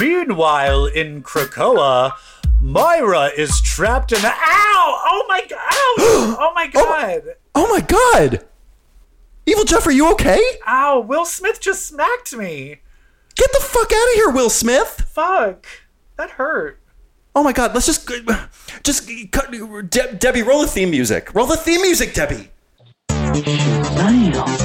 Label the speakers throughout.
Speaker 1: Meanwhile, in Krakoa, Myra is trapped in a. Ow! Oh my god! Oh, oh my god!
Speaker 2: Oh my god! Evil Jeff, are you okay?
Speaker 1: Ow! Will Smith just smacked me.
Speaker 2: Get the fuck out of here, Will Smith!
Speaker 1: Fuck! That hurt.
Speaker 2: Oh my god, let's just just cut De- Debbie, roll the theme music. Roll the theme music, Debbie. Hi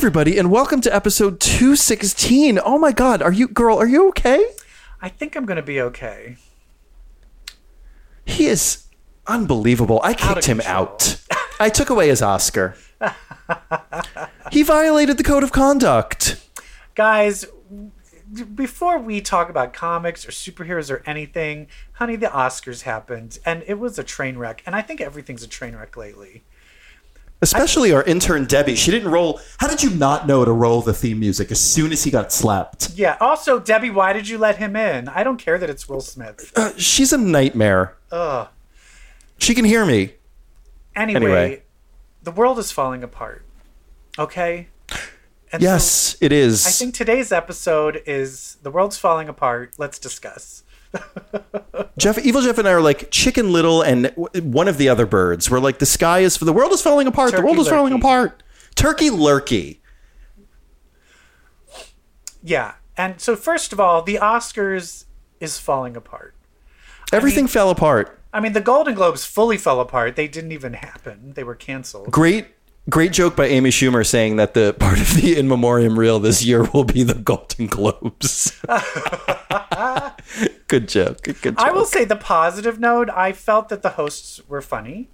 Speaker 2: everybody and welcome to episode 216. Oh my god, are you girl, are you okay?
Speaker 1: I think I'm gonna be okay.
Speaker 2: He is unbelievable. I kicked him
Speaker 1: control.
Speaker 2: out. I took away his Oscar. he violated the code of conduct.
Speaker 1: Guys, before we talk about comics or superheroes or anything, honey, the Oscars happened and it was a train wreck. And I think everything's a train wreck lately.
Speaker 2: Especially our intern Debbie. She didn't roll. How did you not know to roll the theme music as soon as he got slapped?
Speaker 1: Yeah. Also, Debbie, why did you let him in? I don't care that it's Will Smith.
Speaker 2: Uh, she's a nightmare.
Speaker 1: Ugh.
Speaker 2: She can hear me.
Speaker 1: Anyway,
Speaker 2: Anyway.
Speaker 1: the world is falling apart. Okay? And so
Speaker 2: Yes, it is.
Speaker 1: I think today's episode is The World's Falling Apart. Let's discuss.
Speaker 2: Jeff, Evil Jeff, and I are like Chicken Little and one of the other birds. We're like the sky is for the world is falling apart. the world is falling apart. Turkey lurky.
Speaker 1: Yeah. And so, first of all, the Oscars is falling apart.
Speaker 2: Everything fell apart.
Speaker 1: I mean, the Golden Globes fully fell apart. They didn't even happen. They were canceled.
Speaker 2: Great, great joke by Amy Schumer saying that the part of the in memoriam reel this year will be the Golden Globes. good joke. Good joke.
Speaker 1: I will say the positive note, I felt that the hosts were funny.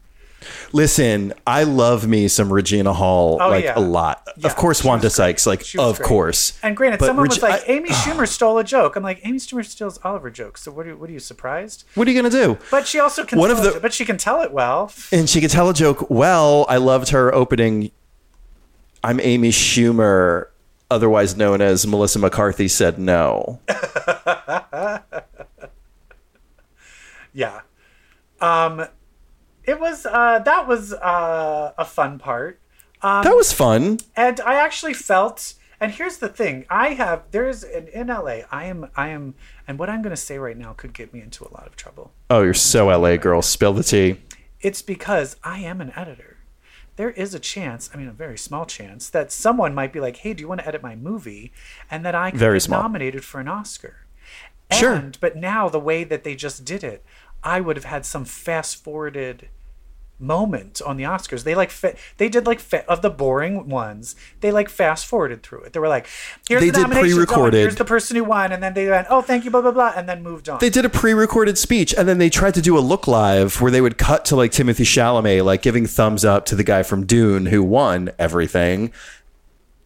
Speaker 2: Listen, I love me some Regina Hall
Speaker 1: Oh,
Speaker 2: like
Speaker 1: yeah.
Speaker 2: a lot.
Speaker 1: Yeah,
Speaker 2: of course, Wanda
Speaker 1: was great.
Speaker 2: Sykes, like of
Speaker 1: great.
Speaker 2: course.
Speaker 1: And granted,
Speaker 2: But
Speaker 1: someone was
Speaker 2: Regi-
Speaker 1: like,
Speaker 2: I-
Speaker 1: Amy Schumer stole a joke. I'm like, Amy Schumer steals all of her jokes. So what are, you, what are you surprised?
Speaker 2: What are you gonna do?
Speaker 1: But she also can
Speaker 2: One of
Speaker 1: it-
Speaker 2: the-
Speaker 1: but she can tell it well.
Speaker 2: And she could tell a joke well. I loved her opening. I'm Amy Schumer, otherwise known as Melissa McCarthy said no.
Speaker 1: Yeah. Um it was uh that was uh a fun part.
Speaker 2: that was fun.
Speaker 1: And I actually felt and here's the thing, I have there's an in LA, I am I am and what I'm gonna say right now could get me into a lot of trouble.
Speaker 2: Oh, you're so LA girl. Spill the tea.
Speaker 1: It's because I am an editor. There is a chance, I mean, a very small chance, that someone might be like, hey, do you want to edit my movie? And that I could
Speaker 2: Very
Speaker 1: get
Speaker 2: small.
Speaker 1: nominated for an Oscar.
Speaker 2: Sure.
Speaker 1: And, but now, the way that they just did it, I would have had some fast forwarded moment on the Oscars. They like fa- they did like fa- of the boring ones. They like fast forwarded through it. They were like, "Here's
Speaker 2: They
Speaker 1: the
Speaker 2: did
Speaker 1: oh,
Speaker 2: pre-recorded.
Speaker 1: here's the person who won," and then they went, "Oh, thank you, blah blah blah," and then moved on.
Speaker 2: They did a pre-recorded speech, and then they tried to do a look live where they would cut to like Timothée Chalamet, like giving thumbs up to the guy from Dune who won everything.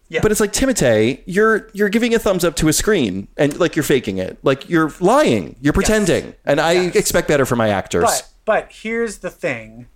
Speaker 1: Yeah.
Speaker 2: But it's like Timothée, you're you're giving a thumbs up to a screen, and like you're faking it, like you're lying, you're pretending, and I
Speaker 1: Yes.
Speaker 2: expect better from my actors.
Speaker 1: But but here's the thing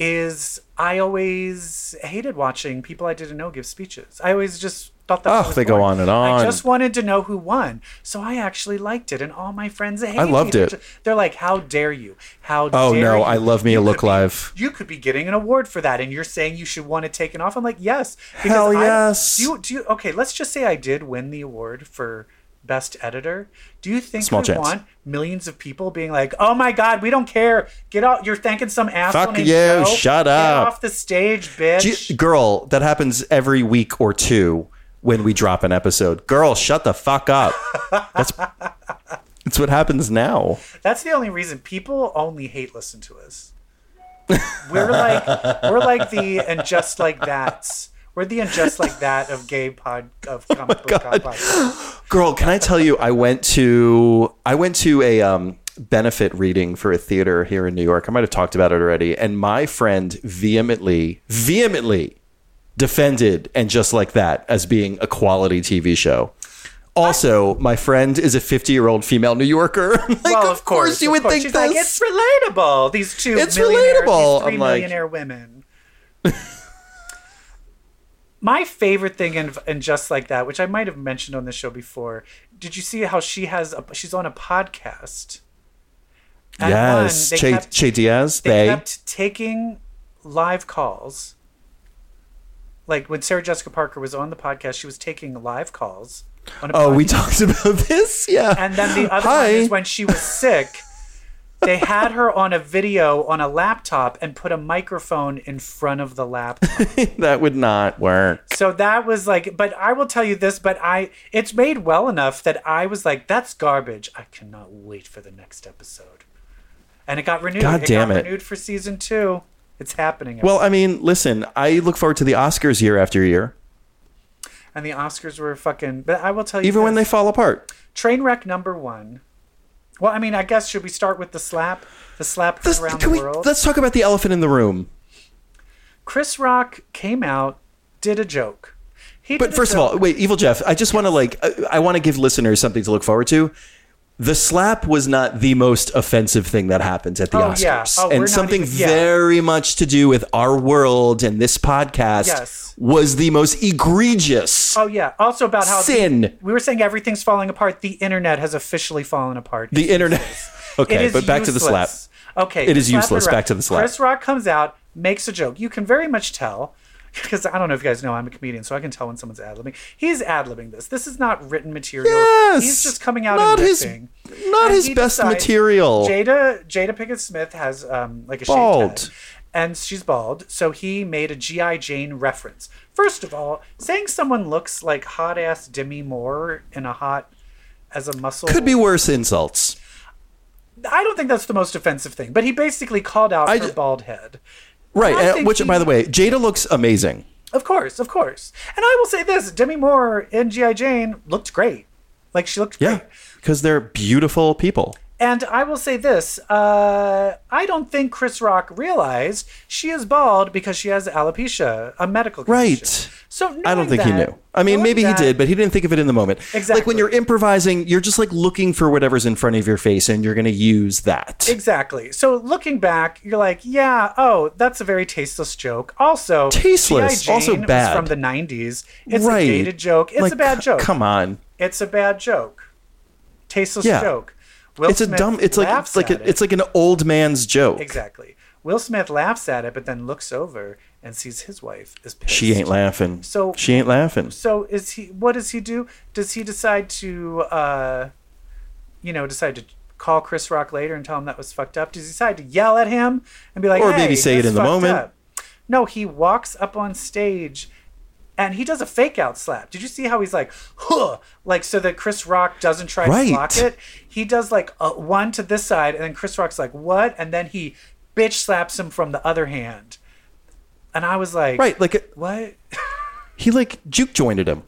Speaker 1: is I always hated watching people I didn't know give speeches. I always just thought that
Speaker 2: Oh,
Speaker 1: was
Speaker 2: they go on and on.
Speaker 1: I just wanted to know who won. So I actually liked it and all my friends hated
Speaker 2: loved it.
Speaker 1: They're like, "How dare you? How
Speaker 2: oh,
Speaker 1: dare you?
Speaker 2: Oh, dare no,
Speaker 1: you?
Speaker 2: I love me
Speaker 1: You
Speaker 2: a look
Speaker 1: be-
Speaker 2: live."
Speaker 1: You could be getting an award for that and you're saying you should want to take it taken off." I'm like, "Yes."
Speaker 2: Hell
Speaker 1: I-
Speaker 2: yes.
Speaker 1: Do you, do you Okay, let's just say I did win the award for best editor. Do you think
Speaker 2: Small
Speaker 1: we
Speaker 2: chance.
Speaker 1: want millions of people being like, "Oh my God, we don't care. Get out! You're thanking some asshole
Speaker 2: Fuck you,
Speaker 1: Joe.
Speaker 2: shut
Speaker 1: Get
Speaker 2: up."
Speaker 1: off the stage, bitch."
Speaker 2: G- girl, that happens every week or two when we drop an episode. Girl, shut the fuck up. That's that's what happens now.
Speaker 1: That's the only reason people only hate listen to us. We're like we're like the and just like that. We're the unjust like that of gay pod of comic book
Speaker 2: God. Girl, can I tell you I went to I went to a um benefit reading for a theater here in New York. I might have talked about it already. And my friend vehemently, vehemently defended and just like that as being a quality TV show. Also, my friend is a 50 year old female New Yorker. like,
Speaker 1: well,
Speaker 2: of, course, you would
Speaker 1: course.
Speaker 2: think
Speaker 1: She's
Speaker 2: this.
Speaker 1: like it's relatable. These two
Speaker 2: It's
Speaker 1: millionaire,
Speaker 2: relatable.
Speaker 1: These three
Speaker 2: I'm like-
Speaker 1: millionaire women. My favorite thing in, in just like that, which I might have mentioned on the show before, did you see how she has a, she's on a podcast
Speaker 2: yes,
Speaker 1: one,
Speaker 2: Che,
Speaker 1: kept-
Speaker 2: che Diaz.
Speaker 1: they
Speaker 2: They.
Speaker 1: kept taking live calls. Like when Sarah Jessica Parker was on the podcast, she was taking live calls. On a
Speaker 2: oh, we talked about this. Yeah.
Speaker 1: And then the other
Speaker 2: Hi.
Speaker 1: one is when she was sick. They had her on a video on a laptop and put a microphone in front of the laptop.
Speaker 2: that would not work.
Speaker 1: So that was like, but I will tell you this, but I, it's made well enough that I was like, that's garbage. I cannot wait for the next episode. And it got renewed.
Speaker 2: God
Speaker 1: it
Speaker 2: damn
Speaker 1: got
Speaker 2: it.
Speaker 1: renewed for season two. It's happening.
Speaker 2: Well, I mean, listen, I look forward to the Oscars year after year,
Speaker 1: and the Oscars were fucking, but I will tell you,
Speaker 2: even when they fall apart.
Speaker 1: Trainwreck number one. Well, I mean, I guess should we start with the slap? The slap
Speaker 2: Let's,
Speaker 1: around the
Speaker 2: we,
Speaker 1: world.
Speaker 2: let's talk about the elephant in the room.
Speaker 1: Chris Rock came out, did a joke. He
Speaker 2: But first of all, wait, Evil Jeff, I just want to like, I, I want to give listeners something to look forward to. The slap was not the most offensive thing that happens at the
Speaker 1: Oh,
Speaker 2: Oscars,
Speaker 1: yeah. Oh,
Speaker 2: and something
Speaker 1: even- yeah.
Speaker 2: very much to do with our world and this podcast
Speaker 1: Yes.
Speaker 2: was the most egregious
Speaker 1: oh yeah. Also about how
Speaker 2: sin.
Speaker 1: we were saying everything's falling apart. The internet has officially fallen apart.
Speaker 2: The internet. Okay, but back to the slap.
Speaker 1: Okay,
Speaker 2: It is useless. Back to the slap.
Speaker 1: Chris Rock comes out, makes a joke. You can very much tell. Because I don't know if you guys know, I'm a comedian, so I can tell when someone's ad libbing. He's ad libbing this. This is not written material.
Speaker 2: Yes.
Speaker 1: He's just coming out
Speaker 2: Not
Speaker 1: and
Speaker 2: his-
Speaker 1: riffing.
Speaker 2: not
Speaker 1: And
Speaker 2: his best
Speaker 1: decides-
Speaker 2: material.
Speaker 1: Jada Jada Pinkett Smith has um, like a
Speaker 2: Bald.
Speaker 1: shaved head, and she's bald. So he made a GI Jane reference. First of all, saying someone looks like hot ass Demi Moore in a hot as a muscle
Speaker 2: Could be worse insults.
Speaker 1: I don't think that's the most offensive thing, but he basically called out
Speaker 2: I
Speaker 1: her
Speaker 2: ju-
Speaker 1: bald head.
Speaker 2: Right. Uh, which,
Speaker 1: he-
Speaker 2: by the way, Jada looks amazing.
Speaker 1: Of course, of course. And I will say this: Demi Moore in GI Jane looked great. Like she looked
Speaker 2: Yeah.
Speaker 1: great.
Speaker 2: Because they're beautiful people.
Speaker 1: And I will say this: uh, I don't think Chris Rock realized she is bald because she has alopecia, a medical condition.
Speaker 2: Right.
Speaker 1: So
Speaker 2: I don't think he knew. I mean, maybe
Speaker 1: that-
Speaker 2: he did, but he didn't think of it in the moment.
Speaker 1: Exactly.
Speaker 2: Like when you're improvising, you're just like looking for whatever's in front of your face and you're going to use that.
Speaker 1: Exactly. So looking back, you're like, yeah, oh, that's a very tasteless joke. Also,
Speaker 2: Tasteless, also bad.
Speaker 1: from the '90s. It's
Speaker 2: right.
Speaker 1: a dated joke. It's
Speaker 2: Like,
Speaker 1: a bad joke.
Speaker 2: Come on.
Speaker 1: It's a bad joke. Tasteless
Speaker 2: Yeah.
Speaker 1: joke. Will
Speaker 2: It's a dumb it's like it's like a, it's like an old man's joke.
Speaker 1: exactly. Will Smith laughs at it, but then looks over and sees his wife is pissed.
Speaker 2: She ain't laughing.
Speaker 1: So-
Speaker 2: she ain't laughing.
Speaker 1: So is he? What does he do? Does he decide to, uh, you know, decide to call Chris Rock later and tell him that was fucked up? Does he decide to yell at him and be like,
Speaker 2: Or
Speaker 1: hey,
Speaker 2: maybe say it in the moment.
Speaker 1: up? No, he walks up on stage. And he does a fake out slap. Did you see how he's like, huh? Like, so that Chris Rock doesn't try
Speaker 2: Right.
Speaker 1: to block it? He does like a, one to this side, and then Chris Rock's like, what? And then he bitch slaps him from the other hand. And I was like,
Speaker 2: Right, like
Speaker 1: what?
Speaker 2: he like juke jointed him.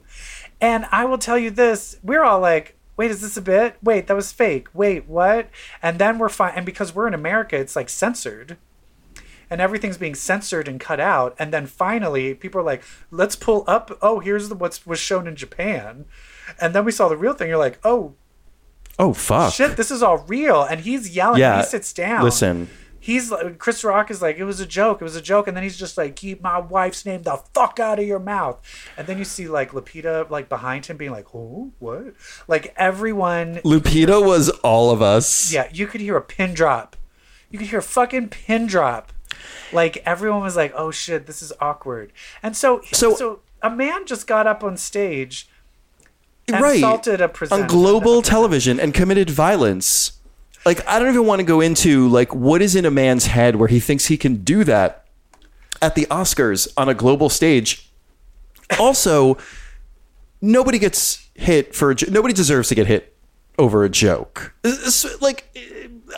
Speaker 1: And I will tell you this: we're all like, "Wait, is this a bit? Wait, that was fake. Wait, what?" And then we're fine. And because we're in America, it's like censored, and everything's being censored and cut out. And then finally, people are like, "Let's pull up. Oh, here's the, what was shown in Japan." And then we saw the real thing. You're like, "Oh
Speaker 2: Oh fuck.
Speaker 1: shit, this is all real." And he's yelling.
Speaker 2: Yeah.
Speaker 1: He sits down.
Speaker 2: Listen.
Speaker 1: He's like, Chris Rock is like, it was a joke, it was a joke, and then he's just like, keep my wife's name the fuck out of your mouth. And then you see like Lupita like behind him being like, oh, what? Like everyone,
Speaker 2: Lupita was all of us.
Speaker 1: yeah, you could hear a pin drop. You could hear a fucking pin drop. Like everyone was like, oh shit, this is awkward. And so,
Speaker 2: So-
Speaker 1: so, a man just got up on stage and
Speaker 2: right.
Speaker 1: assaulted a presenter
Speaker 2: on global television and committed violence. Like I don't even want to go into like what is in a man's head where he thinks he can do that at the Oscars on a global stage. Also, nobody gets hit for a nobody deserves to get hit over a joke. Like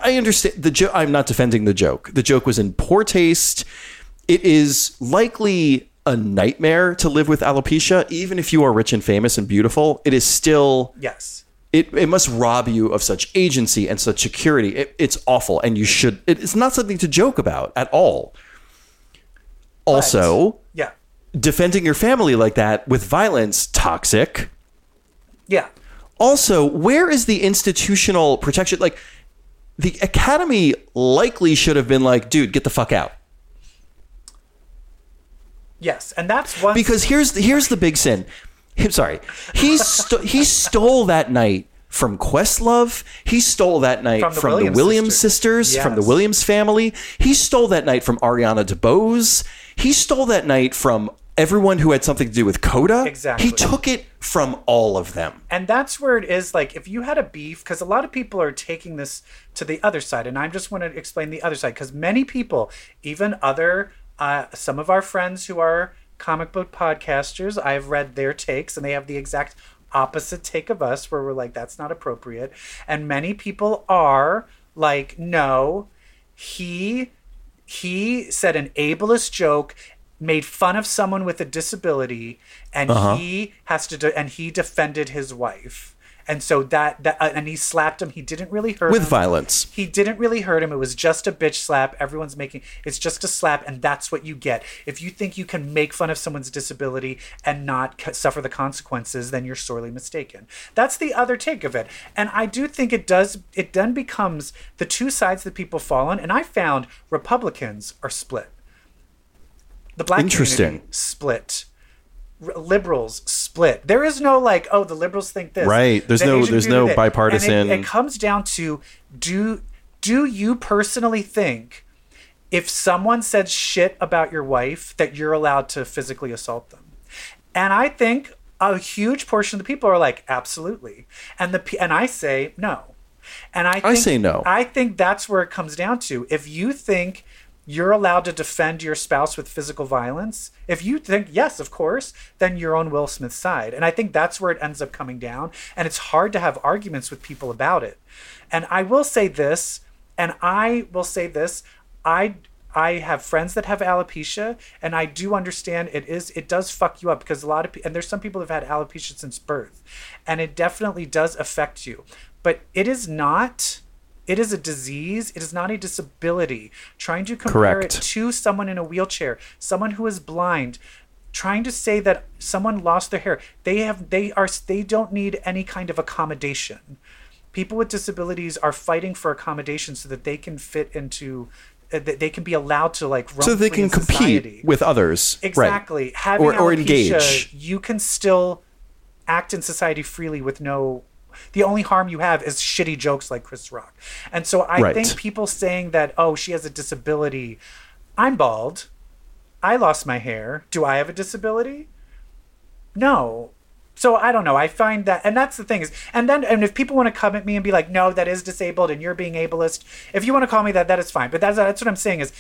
Speaker 2: I understand the joke. I'm not defending the joke. The joke was in poor taste. It is likely a nightmare to live with alopecia, even if you are rich and famous and beautiful. It is still
Speaker 1: Yes.
Speaker 2: it, it must rob you of such agency and such security. It, it's awful, and you should. It, it's not something to joke about at all. Also,
Speaker 1: Yeah.
Speaker 2: defending your family like that with violence, toxic.
Speaker 1: Yeah.
Speaker 2: Also, where is the institutional protection? Like, the academy likely should have been like, dude, get the fuck out.
Speaker 1: Yes. And that's one.
Speaker 2: Because here's the, here's the big sin. I'm sorry. He st- he stole that night from Questlove. He stole that night
Speaker 1: From
Speaker 2: from
Speaker 1: the
Speaker 2: the,
Speaker 1: Williams
Speaker 2: Williams
Speaker 1: sisters.
Speaker 2: sisters, from the Williams family. He stole that night from Ariana DeBose. He stole that night from everyone who had something to do with Coda.
Speaker 1: Exactly.
Speaker 2: He took it from all of them.
Speaker 1: and that's where it is like if you had a beef because a lot of people are taking this to the other side and i just want to explain the other side because many people even other uh, some of our friends who are comic book podcasters i've read their takes and they have the exact opposite take of us where we're like that's not appropriate and many people are like no he he said an ableist joke made fun of someone with a disability and
Speaker 2: Uh-huh.
Speaker 1: he has to de- and he defended his wife. And so that that uh, and he slapped him. He didn't really hurt
Speaker 2: With
Speaker 1: him.
Speaker 2: violence.
Speaker 1: he didn't really hurt him. It was just a bitch slap. Everyone's making it's just a slap and that's what you get. If you think you can make fun of someone's disability and not c- suffer the consequences then you're sorely mistaken. That's the other take of it. And i do think it does it then becomes the two sides that people fall on. And i found republicans are split the black
Speaker 2: Interesting.
Speaker 1: community split. R- liberals split. There is no like oh the liberals think this.
Speaker 2: Right. There's
Speaker 1: the
Speaker 2: no-
Speaker 1: Asian
Speaker 2: there's no
Speaker 1: that-
Speaker 2: bipartisan-
Speaker 1: it, it comes down to do do you personally think if someone said shit about your wife that you're allowed to physically assault them? And i think a huge portion of the people are like absolutely. And the and i say no. And i think,
Speaker 2: say no.
Speaker 1: i think that's where it comes down to. If you think you're allowed to defend your spouse with physical violence. If you think yes, of course, then you're on Will Smith's side. And I think that's where it ends up coming down. And it's hard to have arguments with people about it. And I will say this, and I will say this, I I have friends that have alopecia, and I do understand it is it does fuck you up because a lot of and there's some people who've had alopecia since birth, and it definitely does affect you. But it is not it is a disease. It is not a disability. Trying to compare
Speaker 2: Correct.
Speaker 1: it to someone in a wheelchair, someone who is blind, trying to say that someone lost their hair, they have they are they don't need any kind of accommodation. People with disabilities are fighting for accommodation so that they can fit into uh, that they can be allowed to like
Speaker 2: So they can compete with others. Right.
Speaker 1: Exactly. Having
Speaker 2: Or- or
Speaker 1: alopecia,
Speaker 2: engage.
Speaker 1: You can still act in society freely with no. The only harm you have is shitty jokes like Chris Rock. And so I
Speaker 2: Right.
Speaker 1: think people saying that, oh, she has a disability. I'm bald. I lost my hair. Do I have a disability? No. So I don't know. I find that, and that's the thing is, and then, and if people want to come at me and be like, "No, that is disabled," and you're being ableist, if you want to call me that, that is fine. But that's that's what I'm saying is,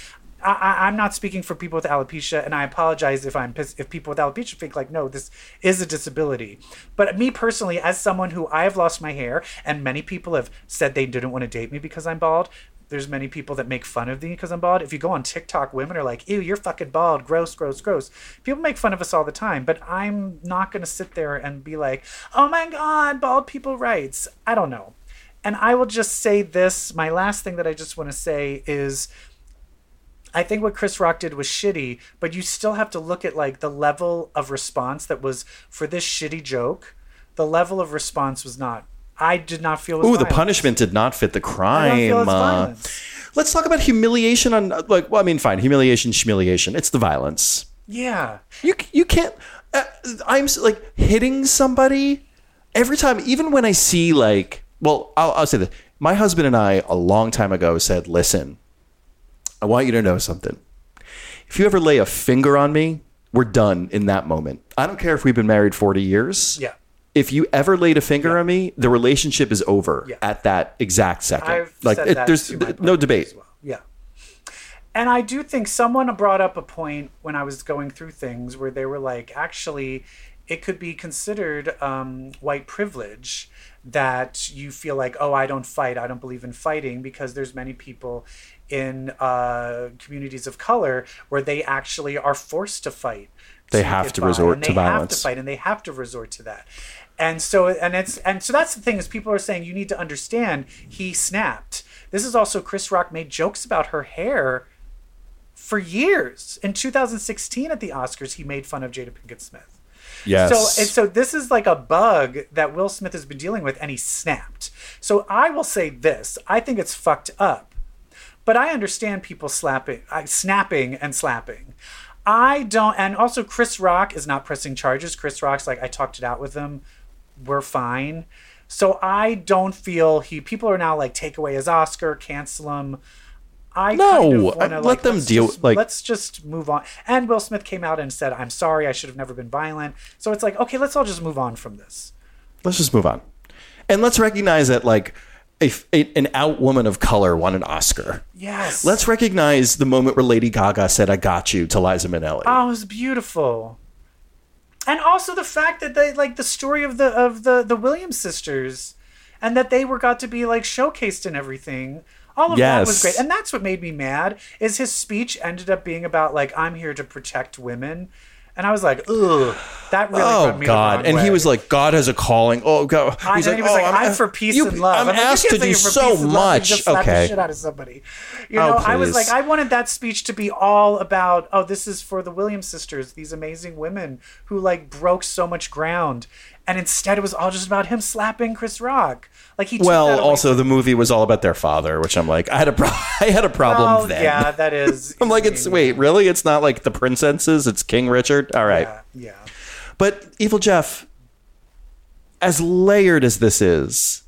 Speaker 1: I, I'm not speaking for people with alopecia, and I apologize if I'm if people with alopecia think like, no, this is a disability. But me personally, as someone who I have lost my hair, and many people have said they didn't want to date me because I'm bald. There's many people that make fun of me because I'm bald. If you go on TikTok, women are like, ew, you're fucking bald. Gross, gross, gross. People make fun of us all the time, but I'm not going to sit there and be like, oh my God, bald people rights. I don't know. And I will just say this my last thing that I just want to say is I think what Chris Rock did was shitty, but you still have to look at like the level of response that was for this shitty joke. The level of response was not. I did not feel. Was
Speaker 2: Ooh, the punishment did not fit the crime. uh, let's talk about humiliation on like well, I mean fine, humiliation, humiliation. It's the violence.
Speaker 1: Yeah.
Speaker 2: You you can't uh, I'm like hitting somebody every time even when I see like well, I'll, I'll say this. My husband and I a long time ago said, "Listen, I want you to know something. If you ever lay a finger on me, we're done in that moment. I don't care if we've been married 40 years.
Speaker 1: Yeah.
Speaker 2: If you ever laid a finger on me, the relationship is over
Speaker 1: Yeah.
Speaker 2: at that exact second.
Speaker 1: I've
Speaker 2: like
Speaker 1: said
Speaker 2: it- there's no debate.
Speaker 1: well. Yeah. And I do think someone brought up a point when I was going through things where they were like, actually, it could be considered um, white privilege that you feel like, oh, I don't fight, I don't believe in fighting, because there's many people in uh, communities of color where they actually are forced to fight.
Speaker 2: They
Speaker 1: to
Speaker 2: have to
Speaker 1: by,
Speaker 2: resort to
Speaker 1: they have to fight and they have to resort to that and so and it's and so that's the thing is people are saying you need to understand he snapped this is also chris rock made jokes about her hair for years in 2016 at the oscars he made fun of jada pinkett smith
Speaker 2: Yes.
Speaker 1: so and so this is like a bug that Will Smith has been dealing with, and he snapped. So I will say this: I think it's fucked up, but I understand people slapping, uh, snapping, and slapping. I don't, and also Chris Rock is not pressing charges. Chris Rock's like, I talked it out with him, we're fine. So I don't feel he. People are now like take away his Oscar, cancel him. I
Speaker 2: No,
Speaker 1: kind of
Speaker 2: uh,
Speaker 1: wanna,
Speaker 2: let
Speaker 1: like,
Speaker 2: them deal-
Speaker 1: Just,
Speaker 2: like-
Speaker 1: let's just move on. And Will Smith came out and said, "I'm sorry. I should have never been violent." So it's like, okay, let's all just move on from this.
Speaker 2: let's just move on, and let's recognize that like a, a- an out woman of color won an Oscar.
Speaker 1: Yes.
Speaker 2: Let's recognize the moment where Lady Gaga said "I got you" to Liza Minnelli.
Speaker 1: Oh, it was beautiful. And also the fact that they like the story of the of the the Williams sisters and that they were got to be like showcased and everything. All of that was great. And that's what made me mad is his speech ended up being about like I'm here to protect women. And I was like, ugh, that really
Speaker 2: Oh
Speaker 1: the
Speaker 2: God! And he was like, "God has a calling." Oh God!
Speaker 1: I, and he was
Speaker 2: "Oh,
Speaker 1: like, I'm, for peace
Speaker 2: you-
Speaker 1: and love.
Speaker 2: I'm
Speaker 1: like, you
Speaker 2: asked to do so
Speaker 1: peace and love and
Speaker 2: much.
Speaker 1: just slap the
Speaker 2: Okay.
Speaker 1: shit out of somebody. You
Speaker 2: Oh,
Speaker 1: know, I was like, I wanted that speech to be all about, oh, this is for the Williams sisters, these amazing women who like broke so much ground, and instead it was all just about him slapping Chris Rock. Like he.
Speaker 2: Well, also
Speaker 1: from-
Speaker 2: the movie was all about their father, which I'm like, I had a pro- I had a problem
Speaker 1: Well,
Speaker 2: then.
Speaker 1: yeah, that is.
Speaker 2: I'm like, it's wait, really? It's not like the princesses. It's King Richard. All right,
Speaker 1: Yeah, yeah.
Speaker 2: but Evil Jeff, as layered as this is,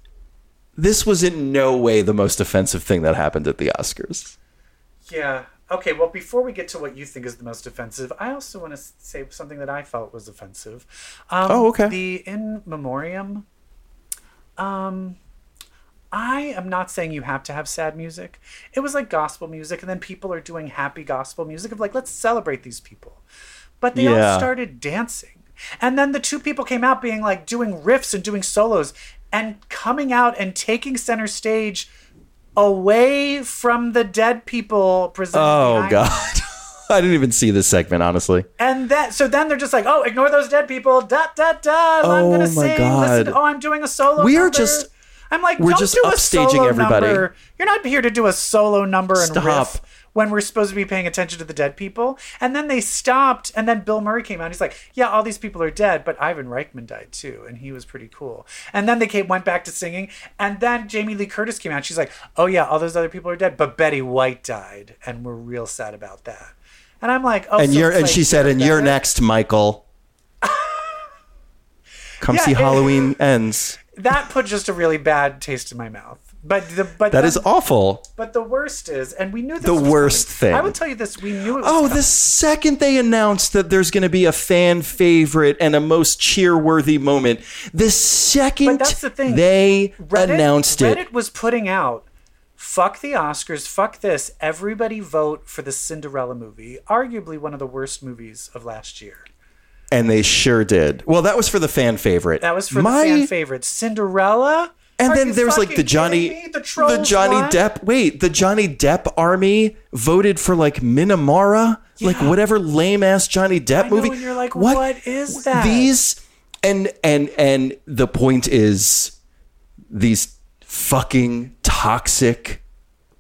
Speaker 2: this was in no way the most offensive thing that happened at the Oscars.
Speaker 1: Yeah. Okay, well, before we get to what you think is the most offensive, I also want to say something that I felt was offensive. Um,
Speaker 2: Oh, okay.
Speaker 1: The in memoriam. Um, I am not saying you have to have sad music. It was like gospel music, and then people are doing happy gospel music of like, let's celebrate these people. But they
Speaker 2: Yeah.
Speaker 1: all started dancing. And then the two people came out being like doing riffs and doing solos and coming out and taking center stage away from the dead people presented
Speaker 2: Oh God, I didn't even see this segment honestly.
Speaker 1: and that so then they're just like, oh, ignore those dead people. Da da da. I'm
Speaker 2: Oh
Speaker 1: gonna
Speaker 2: my
Speaker 1: sing.
Speaker 2: God.
Speaker 1: Listen. Oh, I'm doing a solo.
Speaker 2: We are
Speaker 1: number.
Speaker 2: just-
Speaker 1: I'm like,
Speaker 2: we're
Speaker 1: don't
Speaker 2: just
Speaker 1: do a
Speaker 2: upstaging
Speaker 1: solo
Speaker 2: everybody.
Speaker 1: Number. You're not here to do a solo number and
Speaker 2: Stop.
Speaker 1: riff when we're supposed to be paying attention to the dead people. And then they stopped, and then Bill Murray came out. He's like, yeah, all these people are dead, but Ivan Reitman died too, and he was pretty cool. And then they came, went back to singing, and then Jamie Lee Curtis came out. She's like, oh yeah, all those other people are dead, but Betty White died, and we're real sad about that. And I'm like, oh,
Speaker 2: And
Speaker 1: so
Speaker 2: you're and
Speaker 1: like
Speaker 2: she said, and you're next, Michael. Come
Speaker 1: Yeah,
Speaker 2: see
Speaker 1: it-
Speaker 2: Halloween ends.
Speaker 1: that put just a really bad taste in my mouth. But the but
Speaker 2: That is awful.
Speaker 1: But the worst is, and we knew this
Speaker 2: The worst
Speaker 1: coming.
Speaker 2: thing.
Speaker 1: I will tell you this: we knew it. Was
Speaker 2: Oh,
Speaker 1: coming.
Speaker 2: the second they announced that there's going to be a fan favorite and a most cheer-worthy moment, the second
Speaker 1: But that's the thing.
Speaker 2: they
Speaker 1: Reddit,
Speaker 2: announced
Speaker 1: Reddit
Speaker 2: it,
Speaker 1: was putting out, "Fuck the Oscars, fuck this. Everybody vote for the Cinderella movie, arguably one of the worst movies of last year."
Speaker 2: and they sure did. Well, that was for the fan favorite.
Speaker 1: That was for
Speaker 2: My-
Speaker 1: the fan favorite, Cinderella.
Speaker 2: And
Speaker 1: Are
Speaker 2: then
Speaker 1: you
Speaker 2: there was like the Johnny,
Speaker 1: me? the,
Speaker 2: Johnny? Depp. Wait, the Johnny Depp army voted for like Minamata, like whatever lame ass Johnny Depp
Speaker 1: know,
Speaker 2: movie.
Speaker 1: and you're like, what is that?
Speaker 2: These and and and the point is these fucking toxic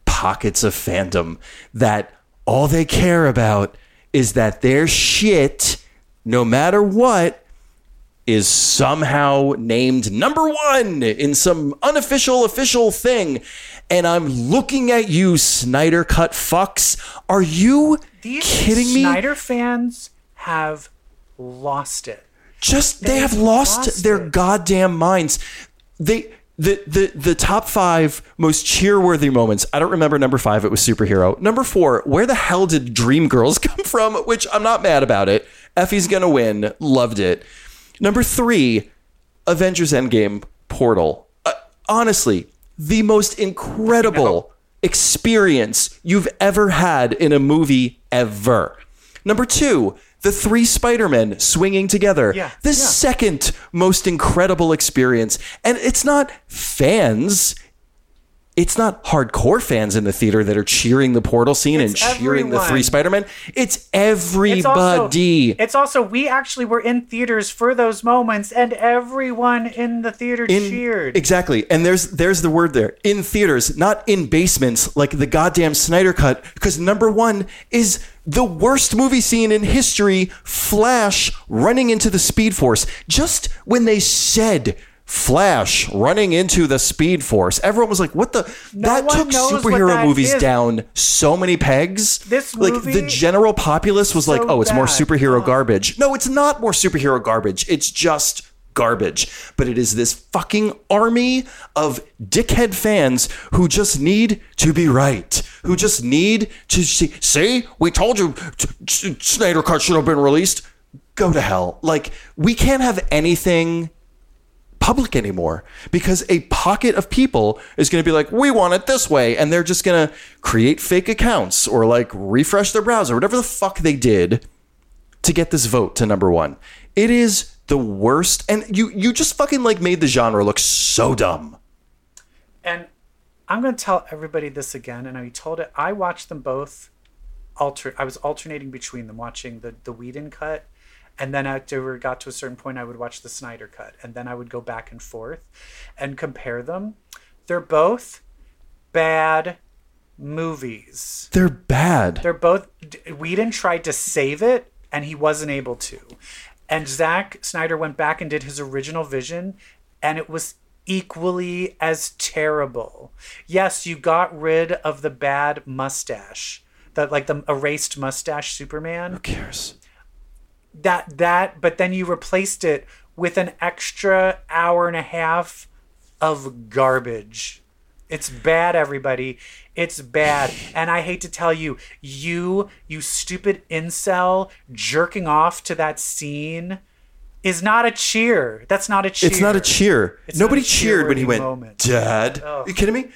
Speaker 2: pockets of fandom that all they care about is that their shit, no matter what, is somehow named number one in some unofficial official thing. And I'm looking at you, Snyder Cut fucks. Are you
Speaker 1: These
Speaker 2: kidding me?
Speaker 1: Snyder fans have lost it.
Speaker 2: Just they,
Speaker 1: They
Speaker 2: have lost,
Speaker 1: lost
Speaker 2: their
Speaker 1: it.
Speaker 2: goddamn minds. They the the the top five most cheerworthy moments. I don't remember number five. It was superhero. Number four. Where the hell did Dreamgirls come from? Which I'm not mad about it. Effie's gonna win. Loved it. Number three. Avengers Endgame Portal. Uh, honestly, the most incredible experience you've ever had in a movie ever. Number two, the three Spider-Men swinging together.
Speaker 1: Yeah,
Speaker 2: The
Speaker 1: yeah.
Speaker 2: second most incredible experience. And it's not fans. It's not hardcore fans in the theater that are cheering the portal scene
Speaker 1: It's
Speaker 2: and cheering the three Spider-Men. It's
Speaker 1: It's also,
Speaker 2: everybody.
Speaker 1: it's also we actually were in theaters for those moments, and everyone in the theater
Speaker 2: in
Speaker 1: cheered.
Speaker 2: exactly and there's there's the word there in theaters not in basements like the goddamn snyder cut because number one is the worst movie scene in history flash running into the speed force just when they said Flash running into the Speed Force. Everyone was like, "What the?" that took superhero
Speaker 1: that
Speaker 2: movies
Speaker 1: is.
Speaker 2: down so many pegs.
Speaker 1: This
Speaker 2: like the general populace was like, "Oh, it's more
Speaker 1: bad.
Speaker 2: superhero garbage." No, it's not more superhero garbage. It's just garbage, but it is this fucking army of dickhead fans who just need to be right, who just need to see. See, we told you Snyder Cut should have been released. Go to hell. Like, we can't have anything public anymore because a pocket of people is going to be like, we want it this way. And they're just going to create fake accounts or like refresh their browser, whatever the fuck they did to get this vote to number one. It is the worst. And you, you just fucking like made the genre look so dumb.
Speaker 1: And I'm going to tell everybody this again. And I told it, I watched them both alter. I was alternating between them, watching the, the Whedon cut. And then after it got to a certain point, I would watch the Snyder cut. And then I would go back and forth and compare them. They're both bad movies.
Speaker 2: They're bad.
Speaker 1: They're both. Whedon tried to save it, and he wasn't able to. And Zack Snyder went back and did his original vision, and it was equally as terrible. Yes, you got rid of the bad mustache, the like the erased mustache Superman.
Speaker 2: Who cares?
Speaker 1: That that, but then you replaced it with an extra hour and a half of garbage. It's bad, everybody. It's bad. And I hate to tell you, you, you stupid incel jerking off to that scene is not a cheer. That's not a cheer.
Speaker 2: It's not a cheer.
Speaker 1: It's
Speaker 2: Nobody
Speaker 1: a
Speaker 2: cheered when he went,
Speaker 1: moment.
Speaker 2: Dad.
Speaker 1: Oh.
Speaker 2: Are you kidding me?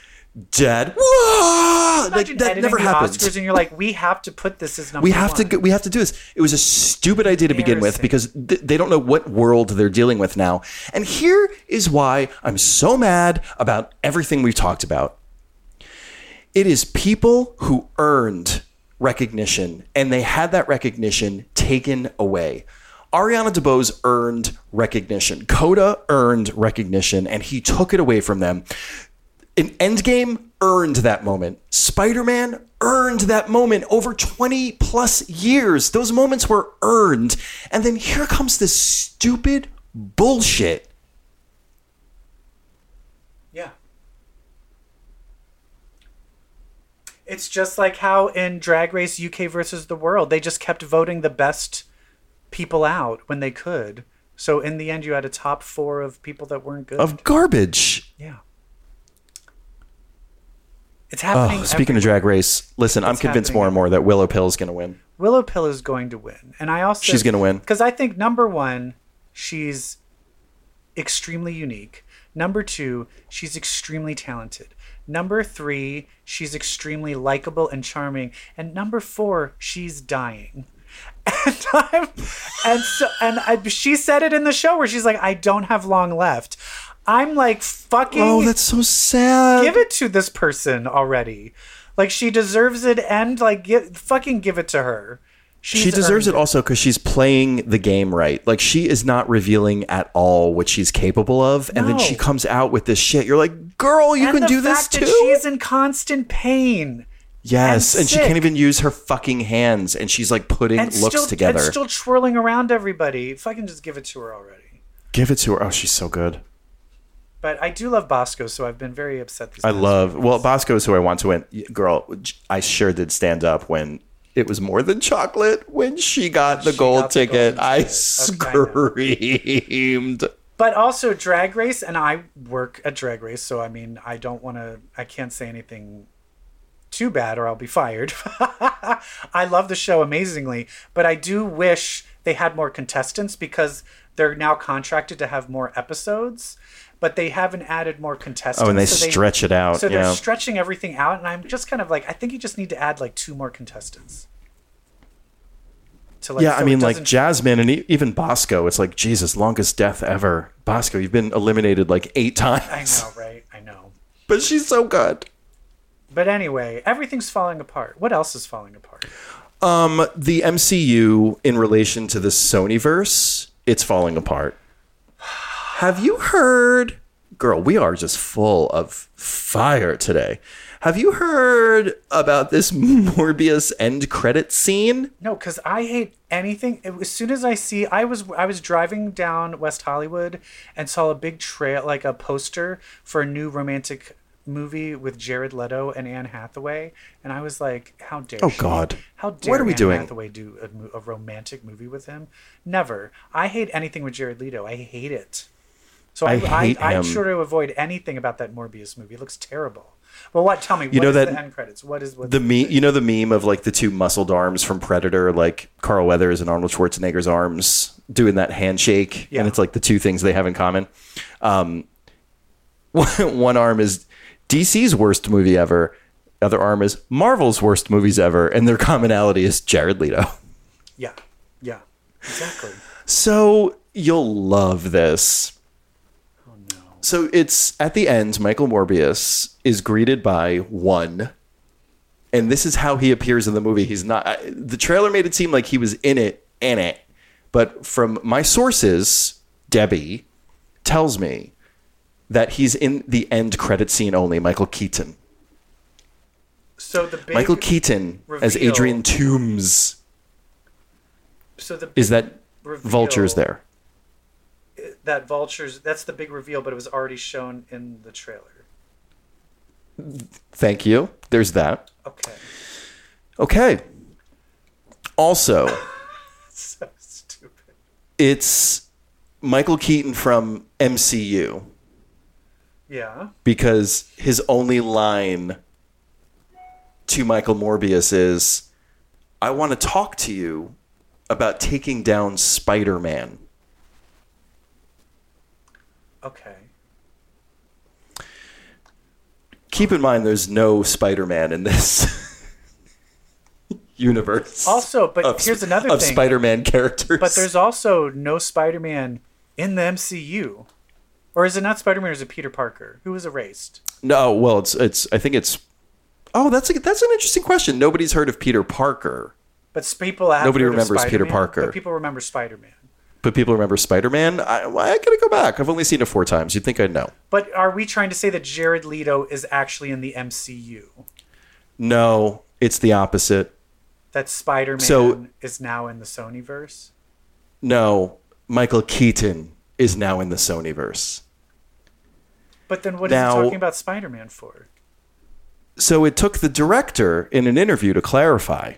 Speaker 2: Dad. Whoa! Like, that never happens.
Speaker 1: Oscars and you're like, we have to put this as number
Speaker 2: we have to
Speaker 1: one.
Speaker 2: go, we have to do this. It was a stupid idea to begin with because th- they don't know what world they're dealing with now. And here is why I'm so mad about everything we've talked about. It is people who earned recognition and they had that recognition taken away. Ariana DeBose earned recognition. Coda earned recognition and he took it away from them. An Endgame earned that moment. Spider Man earned that moment over 20 plus years. Those moments were earned. And then here comes this stupid bullshit.
Speaker 1: Yeah. It's just like how in Drag Race UK versus the World, they just kept voting the best people out when they could. So in the end, you had a top four of people that weren't good.
Speaker 2: Of garbage.
Speaker 1: yeah. It's happening.
Speaker 2: Oh, speaking of drag race, listen, I'm convinced more and more that Willow Pill is going to win.
Speaker 1: Willow Pill is going to win, and I also
Speaker 2: She's gonna win.
Speaker 1: because I think number one, she's extremely unique. Number two, she's extremely talented. Number three, she's extremely likable and charming. And number four, she's dying. And I'm, and so, and I, she said it in the show where she's like, "I don't have long left." I'm like, fucking
Speaker 2: Oh, that's so sad.
Speaker 1: give it to this person already. Like she deserves it, and like, give, fucking give it to her. She's
Speaker 2: she deserves
Speaker 1: earned
Speaker 2: it also because she's playing the game right. Like she is not revealing at all what she's capable of, and then she comes out with this shit. You're like, girl, you
Speaker 1: and
Speaker 2: can do this too.
Speaker 1: That she's in constant pain
Speaker 2: yes,
Speaker 1: and
Speaker 2: and, she can't even use her fucking hands, and she's like putting
Speaker 1: and
Speaker 2: looks
Speaker 1: still
Speaker 2: together.
Speaker 1: and still twirling around everybody. Fucking just give it to her already.
Speaker 2: Give it to her. Oh, she's so good.
Speaker 1: But I do love Bosco, so I've been very upset. These
Speaker 2: I love. Well. Bosco is who I want to win. Girl, I sure did stand up when it was more than chocolate when she got the
Speaker 1: She
Speaker 2: gold
Speaker 1: got the
Speaker 2: ticket.
Speaker 1: golden
Speaker 2: I
Speaker 1: ticket. I
Speaker 2: screamed.
Speaker 1: But also Drag Race, and I work at Drag Race, so I mean, I don't want to. I can't say anything too bad, or I'll be fired. I love the show amazingly, but I do wish they had more contestants because they're now contracted to have more episodes, but they haven't added more contestants.
Speaker 2: Oh, and they
Speaker 1: so
Speaker 2: stretch it out.
Speaker 1: So they're
Speaker 2: yeah.
Speaker 1: stretching everything out, and I'm just kind of like, I think you just need to add like two more contestants. To like,
Speaker 2: yeah,
Speaker 1: so
Speaker 2: I mean, like Jasmine and e- even Bosco. It's like Jesus, longest death ever. Bosco, you've been eliminated like eight times.
Speaker 1: I know, right? I know.
Speaker 2: but she's so good.
Speaker 1: But anyway, everything's falling apart. What else is falling apart?
Speaker 2: Um, the MCU in relation to the Sonyverse, it's falling apart. Have you heard, girl? We are just full of fire today. Have you heard about this Morbius end credit scene?
Speaker 1: No, because I hate anything. As soon as I see, I was I was driving down West Hollywood and saw a big trail, like a poster for a new romantic movie with Jared Leto and Anne Hathaway, and I was like, "How dare?"
Speaker 2: Oh,
Speaker 1: she?
Speaker 2: God.
Speaker 1: How dare
Speaker 2: What are we
Speaker 1: Anne
Speaker 2: doing?
Speaker 1: Hathaway do a, a romantic movie with him? Never. I hate anything with Jared Leto. I hate it. So I,
Speaker 2: I
Speaker 1: I,
Speaker 2: hate
Speaker 1: I,
Speaker 2: him.
Speaker 1: sure to avoid anything about that Morbius movie. It looks terrible. Well, what? Tell me. What
Speaker 2: You know
Speaker 1: is
Speaker 2: that-
Speaker 1: the end credits? What is what?
Speaker 2: The meme? you know the meme of like the two muscled arms from Predator, like Carl Weathers and Arnold Schwarzenegger's arms doing that handshake,
Speaker 1: Yeah.
Speaker 2: and it's like the two things they have in common. Um, one arm is DC's worst movie ever. Other arm is Marvel's worst movies ever, and their commonality is Jared Leto.
Speaker 1: yeah, yeah, exactly.
Speaker 2: So you'll love this. So it's at the end, Michael Morbius is greeted by one. And this is how he appears in the movie. He's not I- the trailer made it seem like he was in it in it. But from my sources, Debbie tells me that he's in the end credit scene only, Michael Keaton.
Speaker 1: So the big,
Speaker 2: Michael Keaton as Adrian Toombs.
Speaker 1: So the
Speaker 2: Is that
Speaker 1: reveal-
Speaker 2: Vulture's there?
Speaker 1: That vultures. That's the big reveal, but it was already shown in the trailer.
Speaker 2: Thank you. There's that.
Speaker 1: Okay.
Speaker 2: Okay. Also,
Speaker 1: So stupid.
Speaker 2: it's Michael Keaton from MCU
Speaker 1: Yeah.
Speaker 2: because his only line to Michael Morbius is I want to talk to you about taking down Spider-Man.
Speaker 1: Okay.
Speaker 2: Keep in mind there's no Spider-Man in this universe.
Speaker 1: Also, but
Speaker 2: of,
Speaker 1: here's another thing
Speaker 2: of
Speaker 1: thing.
Speaker 2: Spider-Man characters.
Speaker 1: But there's also no Spider-Man in the MCU. Or is it not Spider-Man or is it Peter Parker? Who was erased?
Speaker 2: No, well, it's it's. I think it's. Oh, that's a, that's an interesting question. Nobody's heard of Peter Parker,
Speaker 1: But people have
Speaker 2: Nobody remembers Peter Parker.
Speaker 1: But people remember Spider-Man.
Speaker 2: But people remember Spider Man. I, I gotta go back. I've only seen it four times. You'd think I'd know.
Speaker 1: But are we trying to say that Jared Leto is actually in the MCU?
Speaker 2: No, it's the opposite.
Speaker 1: That Spider-Man
Speaker 2: So-
Speaker 1: is now in the Sonyverse?
Speaker 2: No, Michael Keaton is now in the Sonyverse.
Speaker 1: But then what is
Speaker 2: Now-
Speaker 1: he talking about Spider-Man for?
Speaker 2: So it took the director in an interview to clarify.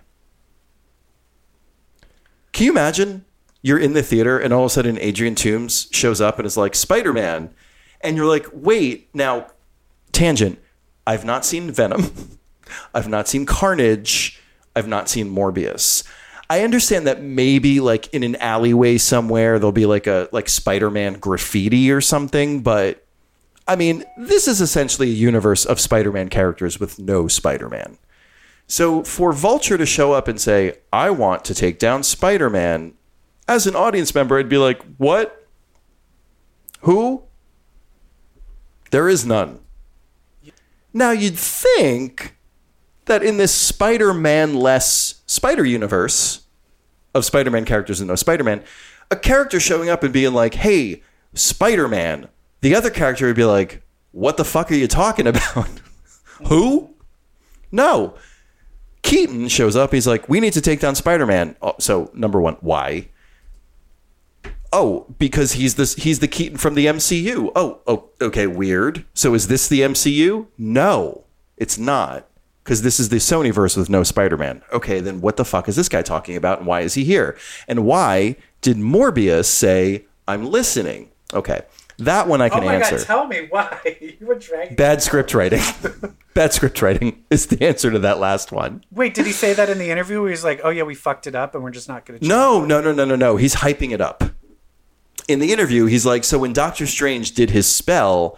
Speaker 2: Can you imagine? You're in the theater and all of a sudden Adrian Toombs shows up and is like, Spider Man. And you're like, wait, now, tangent. I've not seen Venom. I've not seen Carnage. I've not seen Morbius. I understand that maybe like in an alleyway somewhere there'll be like a like Spider-Man graffiti or something, but I mean, this is essentially a universe of Spider-Man characters with no Spider-Man. So for Vulture to show up and say, "I want to take down Spider-Man," as an audience member, I'd be like, "What? Who? There is none." Now you'd think that in this Spider-Man less Spider universe of Spider-Man characters and no Spider-Man, a character showing up and being like, "Hey, Spider-Man," the other character would be like, "What the fuck are you talking about? Who?" No. Keaton shows up. He's like, "We need to take down Spider-Man." Oh, so number one, why? Oh, because he's this he's the Keaton from the MCU. Oh, oh, okay, weird. So is this the MCU? No, it's not. Because this is the Sony verse with no Spider-Man. Okay, then what the fuck is this guy talking about and why is he here? And why did Morbius say, I'm listening? Okay. That one I
Speaker 1: Oh
Speaker 2: can
Speaker 1: my
Speaker 2: answer.
Speaker 1: god, tell me why. you were dragging
Speaker 2: Bad script writing. Bad script writing is the answer to that last one.
Speaker 1: Wait, did he say that in the interview where he's like, Oh yeah, we fucked it up and we're just not gonna
Speaker 2: No, no, no, no, no, no. He's hyping it up. In the interview, he's like, so when Doctor Strange did his spell,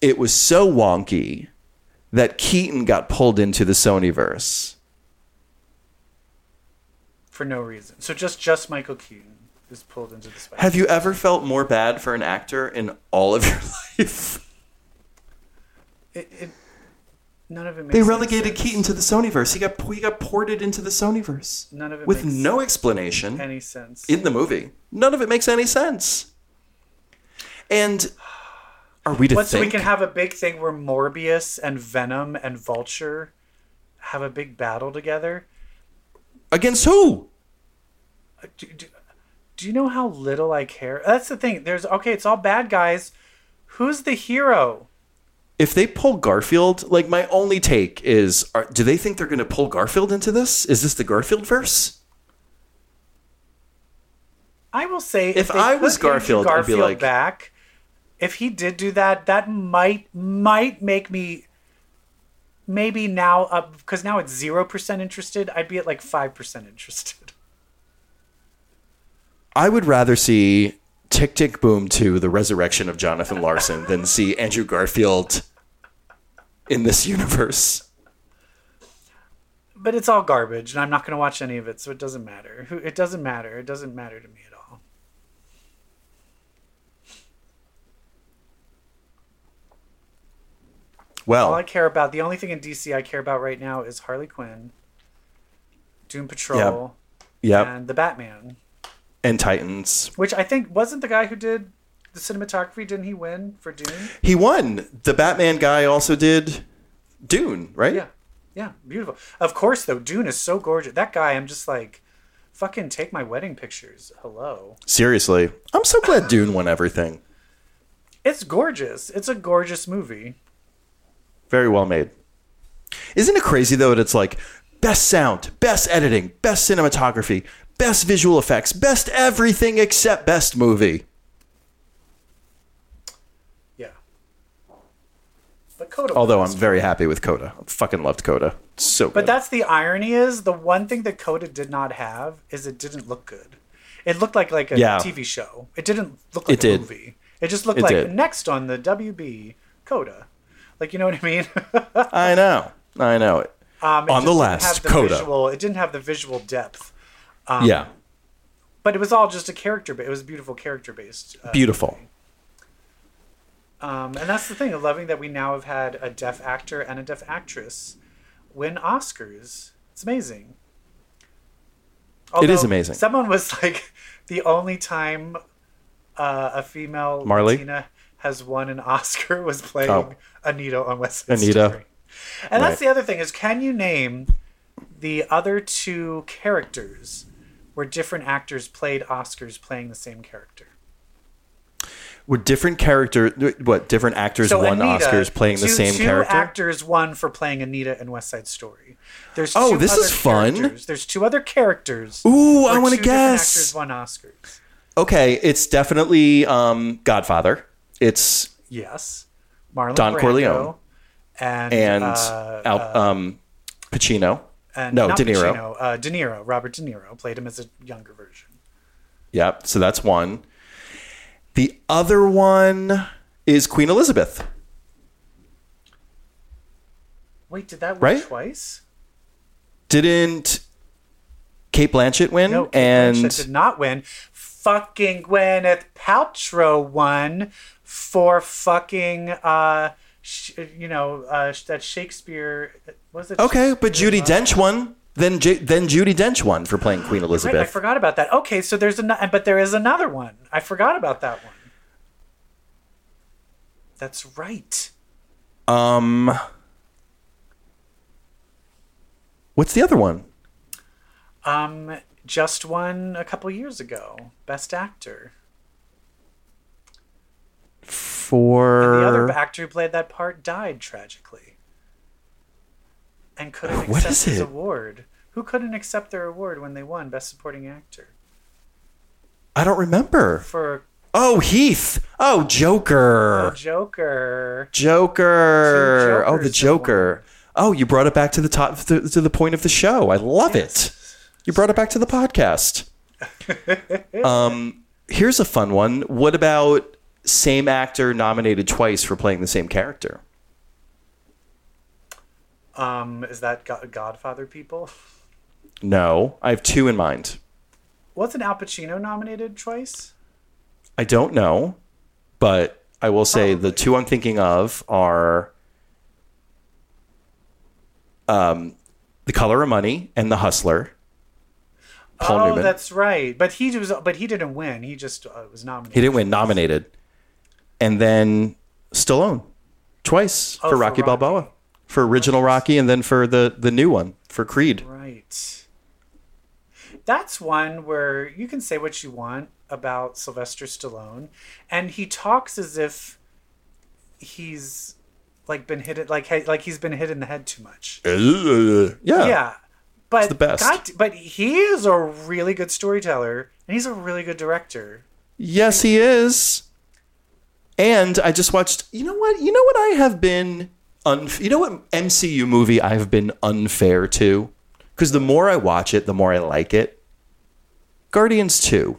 Speaker 2: it was so wonky that Keaton got pulled into the Sonyverse.
Speaker 1: for no reason. So just just Michael Keaton is pulled into the Spider.
Speaker 2: Have you ever felt more bad for an actor in all of your life?
Speaker 1: It, it, none of it makes
Speaker 2: They relegated
Speaker 1: sense.
Speaker 2: Keaton to the Sonyverse. He got he got ported into the Sonyverse
Speaker 1: None of it
Speaker 2: with
Speaker 1: makes
Speaker 2: no explanation.
Speaker 1: any sense.
Speaker 2: in the movie. None of it makes any sense. And are we to
Speaker 1: so
Speaker 2: think?
Speaker 1: we can have a big thing where Morbius and Venom and Vulture have a big battle together.
Speaker 2: against who?
Speaker 1: Uh, do, do, do you know how little I care? That's the thing. There's okay. It's all bad guys. Who's the hero?
Speaker 2: If they pull Garfield, like my only take is, are, do they think they're going to pull Garfield into this? Is this the Garfield verse?
Speaker 1: I will say,
Speaker 2: If
Speaker 1: they
Speaker 2: I was
Speaker 1: Andrew
Speaker 2: Garfield, I'd be like-
Speaker 1: back. If he did do that, that might might make me maybe now up because now it's zero percent interested. I'd be at like five percent interested.
Speaker 2: I would rather see Tick Tick Boom 2, the resurrection of Jonathan Larson, than see Andrew Garfield in this universe.
Speaker 1: But it's all garbage, and I'm not going to watch any of it, so it doesn't matter. Who It doesn't matter. It doesn't matter to me at all.
Speaker 2: Well,
Speaker 1: All I care about, the only thing in DC I care about right now is Harley Quinn, Doom Patrol,
Speaker 2: yep,
Speaker 1: and the Batman.
Speaker 2: And Titans.
Speaker 1: Which I think wasn't the guy who did the cinematography. Didn't he win for Dune?
Speaker 2: He won. The Batman guy also did Dune, right?
Speaker 1: Yeah, yeah, beautiful. Of course, though, Dune is so gorgeous. That guy, I'm just like, fucking take my wedding pictures. Hello.
Speaker 2: Seriously. I'm so glad Dune won everything.
Speaker 1: It's gorgeous. It's a gorgeous movie.
Speaker 2: Very well made. Isn't it crazy though that it's like best sound, best editing, best cinematography, best visual effects, best everything except best movie?
Speaker 1: Yeah. But Coda.
Speaker 2: Although I'm very happy with Coda. I fucking loved Coda. So good.
Speaker 1: But that's the irony is the one thing that Coda did not have is it didn't look good. It looked like like a
Speaker 2: Yeah.
Speaker 1: TV show. It didn't look like
Speaker 2: It
Speaker 1: a
Speaker 2: did.
Speaker 1: movie. It just looked
Speaker 2: It
Speaker 1: like
Speaker 2: did.
Speaker 1: next on the WB Coda. Like you know what I mean?
Speaker 2: I know. I know it.
Speaker 1: um, it
Speaker 2: On the last,
Speaker 1: the
Speaker 2: Coda.
Speaker 1: Visual, it didn't have the visual depth. Um,
Speaker 2: yeah.
Speaker 1: But it was all just a character. But it was a beautiful character based. Uh,
Speaker 2: Beautiful.
Speaker 1: Um, and that's the thing loving that we now have had a deaf actor and a deaf actress win Oscars. It's amazing.
Speaker 2: It is amazing.
Speaker 1: Someone was like, the only time uh, a female
Speaker 2: Marley?
Speaker 1: Latina has won an Oscar was playing
Speaker 2: Oh.
Speaker 1: Anita on West Side
Speaker 2: Anita.
Speaker 1: Story. And that's the other thing is, can you name the other two characters where different actors played Oscars playing the same character?
Speaker 2: Were different character what different actors won
Speaker 1: Anita,
Speaker 2: Oscars playing the
Speaker 1: two-
Speaker 2: same
Speaker 1: two
Speaker 2: character?
Speaker 1: actors won for playing Anita in West Side Story. There's
Speaker 2: Oh, this is fun.
Speaker 1: There's two other characters.
Speaker 2: Ooh, I wanna
Speaker 1: two
Speaker 2: guess.
Speaker 1: Actors won Oscars.
Speaker 2: Okay, it's definitely um, Godfather. It's
Speaker 1: Yes, Marlon
Speaker 2: Don
Speaker 1: Brando
Speaker 2: Corleone.
Speaker 1: and
Speaker 2: and
Speaker 1: uh,
Speaker 2: Al, um, Pacino.
Speaker 1: And
Speaker 2: no,
Speaker 1: not
Speaker 2: De Niro.
Speaker 1: Pacino, uh, De Niro. Robert De Niro played him as a younger version.
Speaker 2: Yep. So that's one. The other one is Queen Elizabeth.
Speaker 1: Wait, did that win
Speaker 2: Right?
Speaker 1: twice?
Speaker 2: Didn't Cate Blanchett win?
Speaker 1: No, Cate
Speaker 2: and
Speaker 1: Blanchett did not win. Fucking Gwyneth Paltrow won for fucking uh, sh- you know uh, that Shakespeare was it?
Speaker 2: okay, but Judy? Dench won. Then J- then Judi Dench won for playing Queen
Speaker 1: Right, I forgot about that. Okay, so there's another, but there is another one. I forgot about that one. That's right.
Speaker 2: um, what's the other one?
Speaker 1: Um, just won a couple years ago, Best Actor.
Speaker 2: For
Speaker 1: The other actor who played that part died tragically, and couldn't
Speaker 2: What
Speaker 1: accept his
Speaker 2: it?
Speaker 1: award. Who couldn't accept their award when they won Best Supporting Actor
Speaker 2: I don't remember.
Speaker 1: for
Speaker 2: Oh, Heath. Oh, Joker.
Speaker 1: the Joker?
Speaker 2: Joker. oh the Joker. Oh, you brought it back to the top to, to the point of the show. I love it. You brought it back to the podcast. um, here's a fun one. What about same actor nominated twice for playing the same character?
Speaker 1: Um, is that Godfather people?
Speaker 2: No, I have two in mind.
Speaker 1: Wasn't Al Pacino nominated twice?
Speaker 2: I don't know, but I will say the two I'm thinking of are um, The Color of Money and The Hustler. Paul
Speaker 1: oh,
Speaker 2: Newman.
Speaker 1: that's right. But he was, but he didn't win. He just uh, was nominated.
Speaker 2: He didn't win, nominated. And then Stallone twice
Speaker 1: Oh,
Speaker 2: for
Speaker 1: for
Speaker 2: Rocky,
Speaker 1: Rocky.
Speaker 2: Balboa. For original Rocky and then for the the new one for Creed.
Speaker 1: Right. That's one where you can say what you want about Sylvester Stallone, and he talks as if he's like been hit like he- like he's been hit in the head too much. Uh, uh, uh.
Speaker 2: yeah.
Speaker 1: Yeah. But
Speaker 2: the best.
Speaker 1: God, but he is a really good storyteller and he's a really good director.
Speaker 2: Yes, he is. And I just watched. You know what? You know what I have been. Un- you know what MCU movie I have been unfair to? Because the more I watch it, the more I like it. Guardians Two.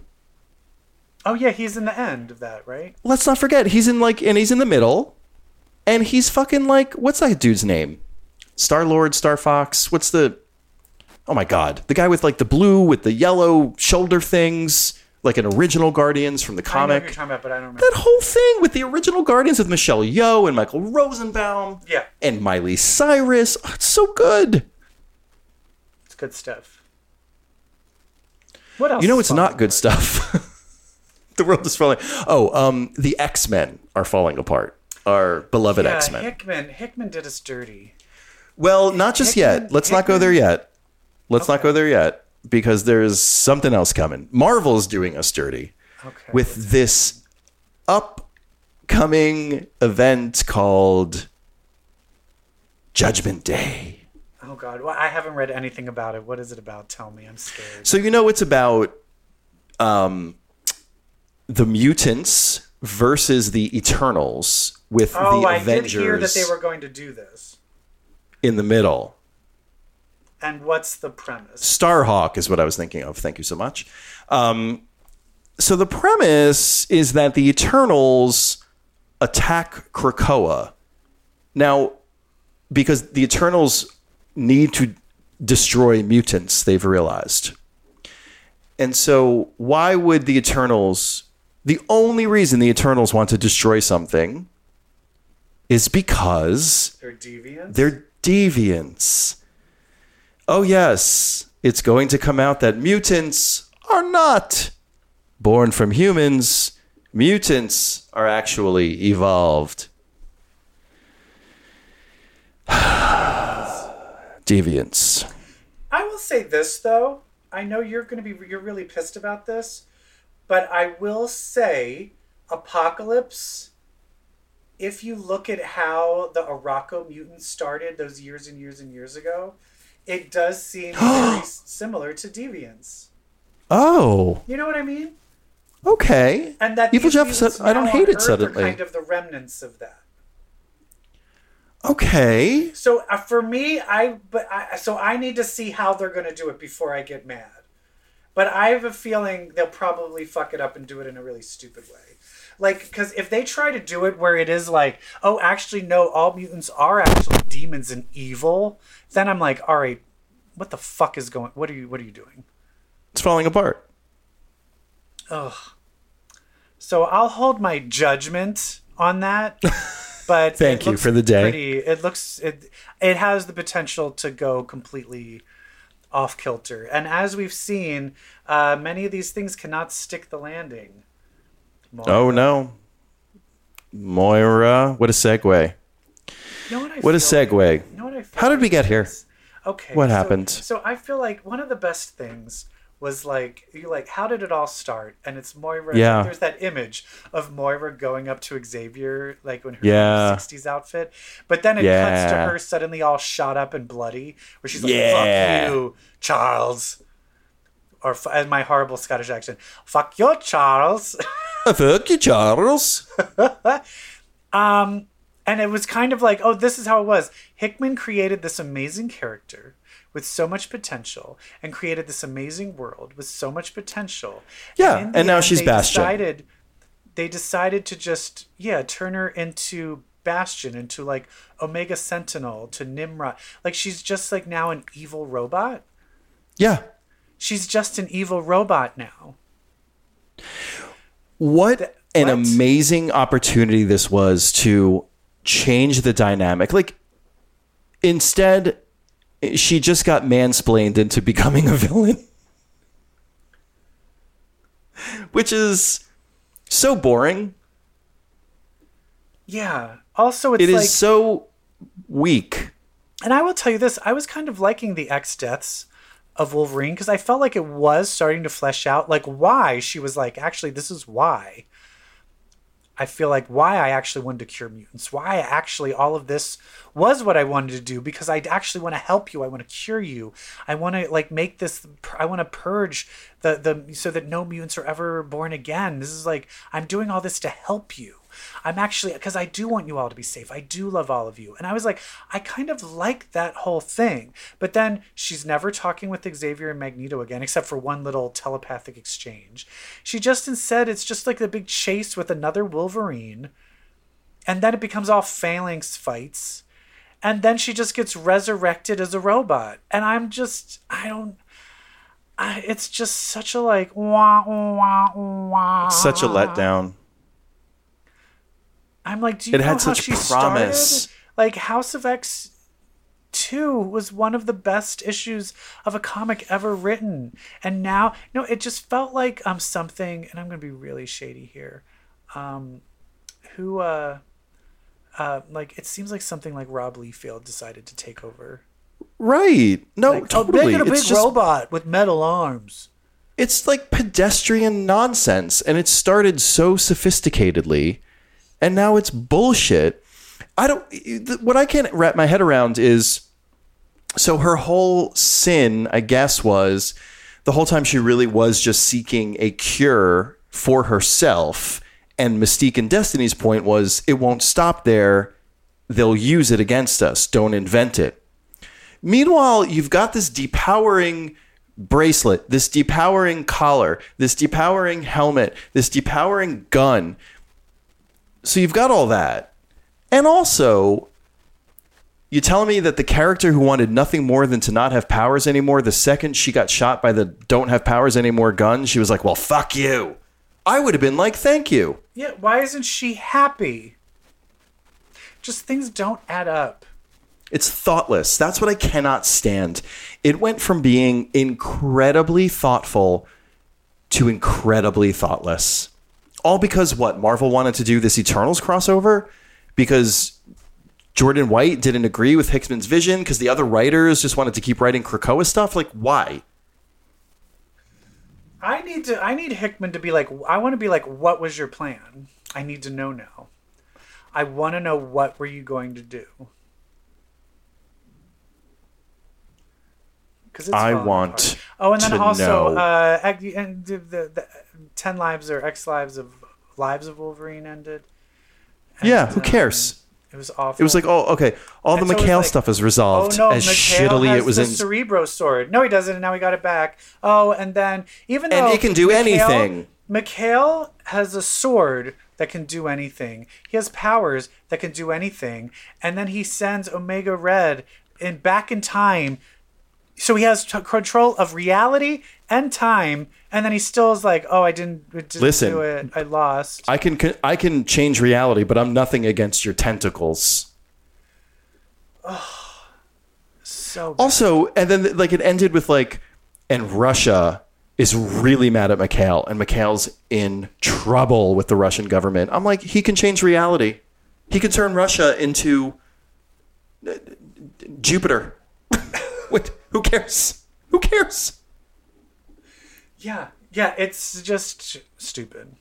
Speaker 1: Oh yeah, he's in the end of that, right?
Speaker 2: Let's not forget he's in like, and he's in the middle, and he's fucking like, what's that dude's name? Star Lord, Star Fox. What's the? Oh my god, the guy with like the blue with the yellow shoulder things, like an original Guardians from the
Speaker 1: I know
Speaker 2: comic.
Speaker 1: what you're talking about, but I don't remember.
Speaker 2: that whole thing with the original Guardians with Michelle Yeoh and Michael Rosenbaum.
Speaker 1: Yeah.
Speaker 2: And Miley Cyrus. Oh, it's so good.
Speaker 1: It's good stuff. What else?
Speaker 2: You know it's not good
Speaker 1: apart?
Speaker 2: stuff. the world is falling. Oh, um, the X Men are falling apart. Our beloved
Speaker 1: Yeah,
Speaker 2: X Men.
Speaker 1: Hickman. Hickman did us dirty.
Speaker 2: Well, not just
Speaker 1: Hickman-
Speaker 2: yet. Let's not go there yet. Let's not go there yet because there's something else coming. Marvel's doing us dirty
Speaker 1: Okay.
Speaker 2: with this upcoming event called Judgment Day.
Speaker 1: oh god, well, I haven't read anything about it. What is it about? Tell me. I'm scared.
Speaker 2: So you know it's about um, the mutants versus the Eternals with
Speaker 1: Oh,
Speaker 2: the
Speaker 1: I
Speaker 2: Avengers
Speaker 1: did hear that they were going to do this.
Speaker 2: in the middle.
Speaker 1: And what's the premise?
Speaker 2: Starhawk is what I was thinking of. Thank you so much. Um, so the premise is that the Eternals attack Krakoa. Now, because the Eternals need to destroy mutants, they've realized. And so, why would the Eternals? The only reason the Eternals want to destroy something is because
Speaker 1: They're deviants.
Speaker 2: they're deviants. Oh, yes, it's going to come out that mutants are not born from humans. Mutants are actually evolved. Deviants.
Speaker 1: I will say this though. I know you're going to be you're really pissed about this, but I will say Apocalypse if you look at how the Arakko mutants started those years and years and years ago, it does seem very similar to deviants.
Speaker 2: Oh,
Speaker 1: You know what I mean?
Speaker 2: okay.
Speaker 1: And that
Speaker 2: Evil Jeff said, I don't hate it suddenly.
Speaker 1: Kind of the remnants of that.
Speaker 2: Okay.
Speaker 1: So uh, for me, I but I, so I need to see how they're going to do it before I get mad. But I have a feeling they'll probably fuck it up and do it in a really stupid way. Like, because if they try to do it where it is like, oh, actually, no, all mutants are actually demons and evil, then I'm like, all right, what the fuck is going? What are you? What are you doing?
Speaker 2: It's falling apart.
Speaker 1: Ugh. So I'll hold my judgment on that. But
Speaker 2: Thank you for the day.
Speaker 1: Pretty, it looks it it has the potential to go completely off kilter, and as we've seen, uh, many of these things cannot stick the landing.
Speaker 2: Oh, no. Moira. What a segue.
Speaker 1: You know what
Speaker 2: What a
Speaker 1: feel like?
Speaker 2: segue.
Speaker 1: You know what
Speaker 2: How did
Speaker 1: like
Speaker 2: we get here?
Speaker 1: Okay.
Speaker 2: What
Speaker 1: so-
Speaker 2: happened?
Speaker 1: So I feel like one of the best things was like you like how did it all start? And it's Moira.
Speaker 2: Yeah.
Speaker 1: There's that image of Moira going up to Xavier like when her
Speaker 2: Yeah.
Speaker 1: '60s outfit, but then it cuts to her suddenly all shot up and bloody, where she's like,
Speaker 2: Yeah.
Speaker 1: "Fuck you, Charles." Or as my horrible Scottish accent, "Fuck you, Charles."
Speaker 2: Fuck you, Charles.
Speaker 1: Um, and it was kind of like, oh, this is how it was. Hickman created this amazing character with so much potential and created this amazing world with so much potential.
Speaker 2: Yeah,
Speaker 1: the
Speaker 2: and now she's
Speaker 1: they
Speaker 2: Bastion.
Speaker 1: Decided, they decided to just, yeah, turn her into Bastion, into like Omega Sentinel, to Nimrod. Like she's just like now an evil robot.
Speaker 2: Yeah.
Speaker 1: She's just an evil robot now.
Speaker 2: What an
Speaker 1: what?
Speaker 2: amazing opportunity this was to change the dynamic. Like, instead, she just got mansplained into becoming a villain, which is so boring.
Speaker 1: Yeah. Also, it's
Speaker 2: It is
Speaker 1: like
Speaker 2: so weak.
Speaker 1: And I will tell you this, I was kind of liking the X deaths of Wolverine because I felt like it was starting to flesh out like why she was like, actually, this is why. I feel like why I actually wanted to cure mutants, why I actually all of this was what I wanted to do because I actually want to help you. I want to cure you. I want to like make this. I want to purge the the so that no mutants are ever born again. This is like I'm doing all this to help you. I'm actually because I do want you all to be safe. I do love all of you. And I was like, I kind of like that whole thing. But then she's never talking with Xavier and Magneto again, except for one little telepathic exchange. She just instead it's just like the big chase with another Wolverine. And then it becomes all phalanx fights. And then she just gets resurrected as a robot. And I'm just I don't I, it's just such a like wah wah wah.
Speaker 2: Such a letdown.
Speaker 1: I'm like, do you
Speaker 2: It
Speaker 1: know
Speaker 2: had
Speaker 1: how
Speaker 2: such
Speaker 1: she
Speaker 2: promise.
Speaker 1: started? Like House of X two was one of the best issues of a comic ever written, and now no, it just felt like um something. And I'm gonna be really shady here. Um, who uh, uh, like it seems like something like Rob Liefeld decided to take over.
Speaker 2: Right. No,
Speaker 1: Like,
Speaker 2: totally.
Speaker 1: Oh, a big
Speaker 2: just
Speaker 1: robot with metal arms.
Speaker 2: it's like pedestrian nonsense and it started so sophisticatedly and now it's bullshit. I don't what i can't wrap my head around is so her whole sin i guess was the whole time she really was just seeking a cure for herself and mystique and destiny's point was it won't stop there. They'll use it against us. Don't invent it. Meanwhile, you've got this depowering bracelet, this depowering collar, this depowering helmet, this depowering gun. So you've got all that. And also, you telling me that the character who wanted nothing more than to not have powers anymore, the second she got shot by the don't have powers anymore gun, she was like, well, fuck you. I would have been like, thank you.
Speaker 1: Yeah, why isn't she happy? Just things don't add up.
Speaker 2: It's thoughtless. That's what I cannot stand. It went from being incredibly thoughtful to incredibly thoughtless. All because what? Marvel wanted to do this Eternals crossover? Because Jordan White didn't agree with Hickman's vision? Because the other writers just wanted to keep writing Krakoa stuff? Like, why?
Speaker 1: I need to. I need Hickman to be like. I want to be like. What was your plan? I need to know now. I want to know what were you going to do. Because
Speaker 2: I want
Speaker 1: Oh, and then also, uh, and the, the ten lives or X lives of lives of Wolverine ended. And,
Speaker 2: Yeah, who
Speaker 1: um,
Speaker 2: cares?
Speaker 1: It was awful.
Speaker 2: It was like, oh, okay. All the
Speaker 1: And so it's
Speaker 2: Mikhail
Speaker 1: like,
Speaker 2: stuff is resolved.
Speaker 1: Oh no!
Speaker 2: as
Speaker 1: Mikhail
Speaker 2: shittily
Speaker 1: has
Speaker 2: it was
Speaker 1: the
Speaker 2: in.
Speaker 1: Cerebro sword. No, he doesn't, and now he got it back. Oh, and then even though And
Speaker 2: it can do anything.
Speaker 1: Mikhail has a sword that can do anything. He has powers that can do anything, and then he sends Omega Red in back in time. So he has t- control of reality and time, and then he still is like, "Oh, I didn't, didn't
Speaker 2: Listen.
Speaker 1: do it. I lost."
Speaker 2: I can I can change reality, but I'm nothing against your tentacles.
Speaker 1: oh, so bad.
Speaker 2: Also, and then like it ended with like, and Russia is really mad at Mikhail, and Mikhail's in trouble with the Russian government. I'm like, he can change reality. He can turn Russia into uh, Jupiter. what? Who cares? Who cares?
Speaker 1: Yeah, yeah, it's just stupid.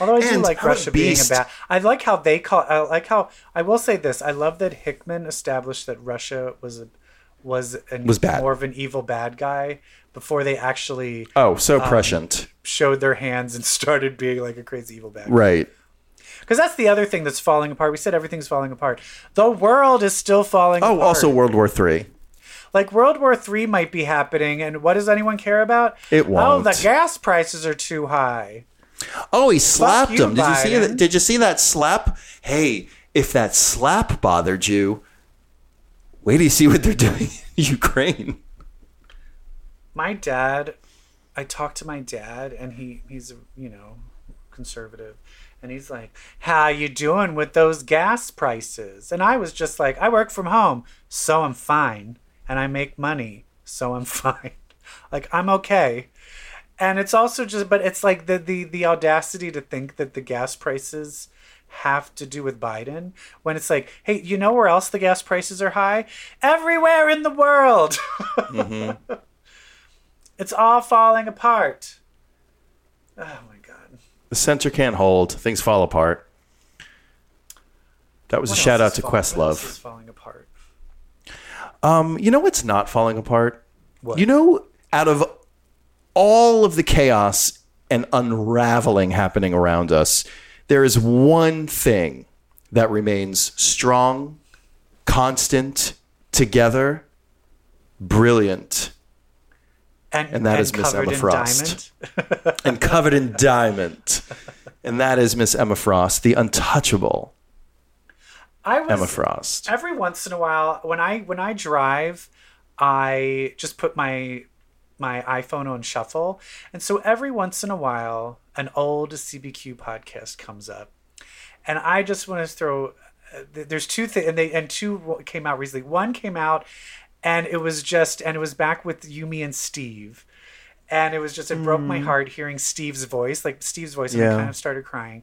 Speaker 1: Although I do
Speaker 2: And
Speaker 1: like Russia being a bad. I like how they call. I like how I will say this. I love that Hickman established that Russia was a, was an,
Speaker 2: Was bad.
Speaker 1: more of an evil bad guy before they actually
Speaker 2: Oh, so um, prescient.
Speaker 1: showed their hands and started being like a crazy evil bad. guy.
Speaker 2: Right.
Speaker 1: Because that's the other thing that's falling apart. We said everything's falling apart. The world is still falling.
Speaker 2: Oh,
Speaker 1: apart.
Speaker 2: also World War Three.
Speaker 1: Like World War Three might be happening, and what does anyone care about?
Speaker 2: It won't.
Speaker 1: Oh, the gas prices are too high.
Speaker 2: Oh, he slapped
Speaker 1: you,
Speaker 2: him. Did you see that? Did you see that slap? Hey, if that slap bothered you, wait till you see what they're doing in Ukraine.
Speaker 1: my dad i talked to my dad and he he's you know conservative and he's like how you doing with those gas prices and i was just like i work from home so i'm fine and i make money so i'm fine like i'm okay and it's also just but it's like the the the audacity to think that the gas prices have to do with Biden when it's like, hey, you know where else the gas prices are high? Everywhere in the world. Mm-hmm. It's all falling apart. Oh my god.
Speaker 2: The center can't hold. Things fall apart. That was
Speaker 1: What
Speaker 2: a shout out to
Speaker 1: fall- what else
Speaker 2: Questlove.
Speaker 1: is falling apart.
Speaker 2: Um, you know what's not falling apart?
Speaker 1: What?
Speaker 2: You know, out of all of the chaos and unraveling happening around us, there is one thing that remains strong, constant, together, brilliant,
Speaker 1: And,
Speaker 2: And that is Miss Emma Frost. and covered in diamond. And that is Miss Emma Frost, the untouchable
Speaker 1: I was
Speaker 2: Emma Frost.
Speaker 1: every once in a while when I when I drive, I just put my my iPhone on shuffle, and so every once in a while, an old CBQ podcast comes up, and I just want to throw. uh, There's two things, and they and two came out recently. One came out, and it was just, and it was back with Yumi and Steve, and it was just it broke my heart hearing Steve's voice, like Steve's voice, and I kind of started crying,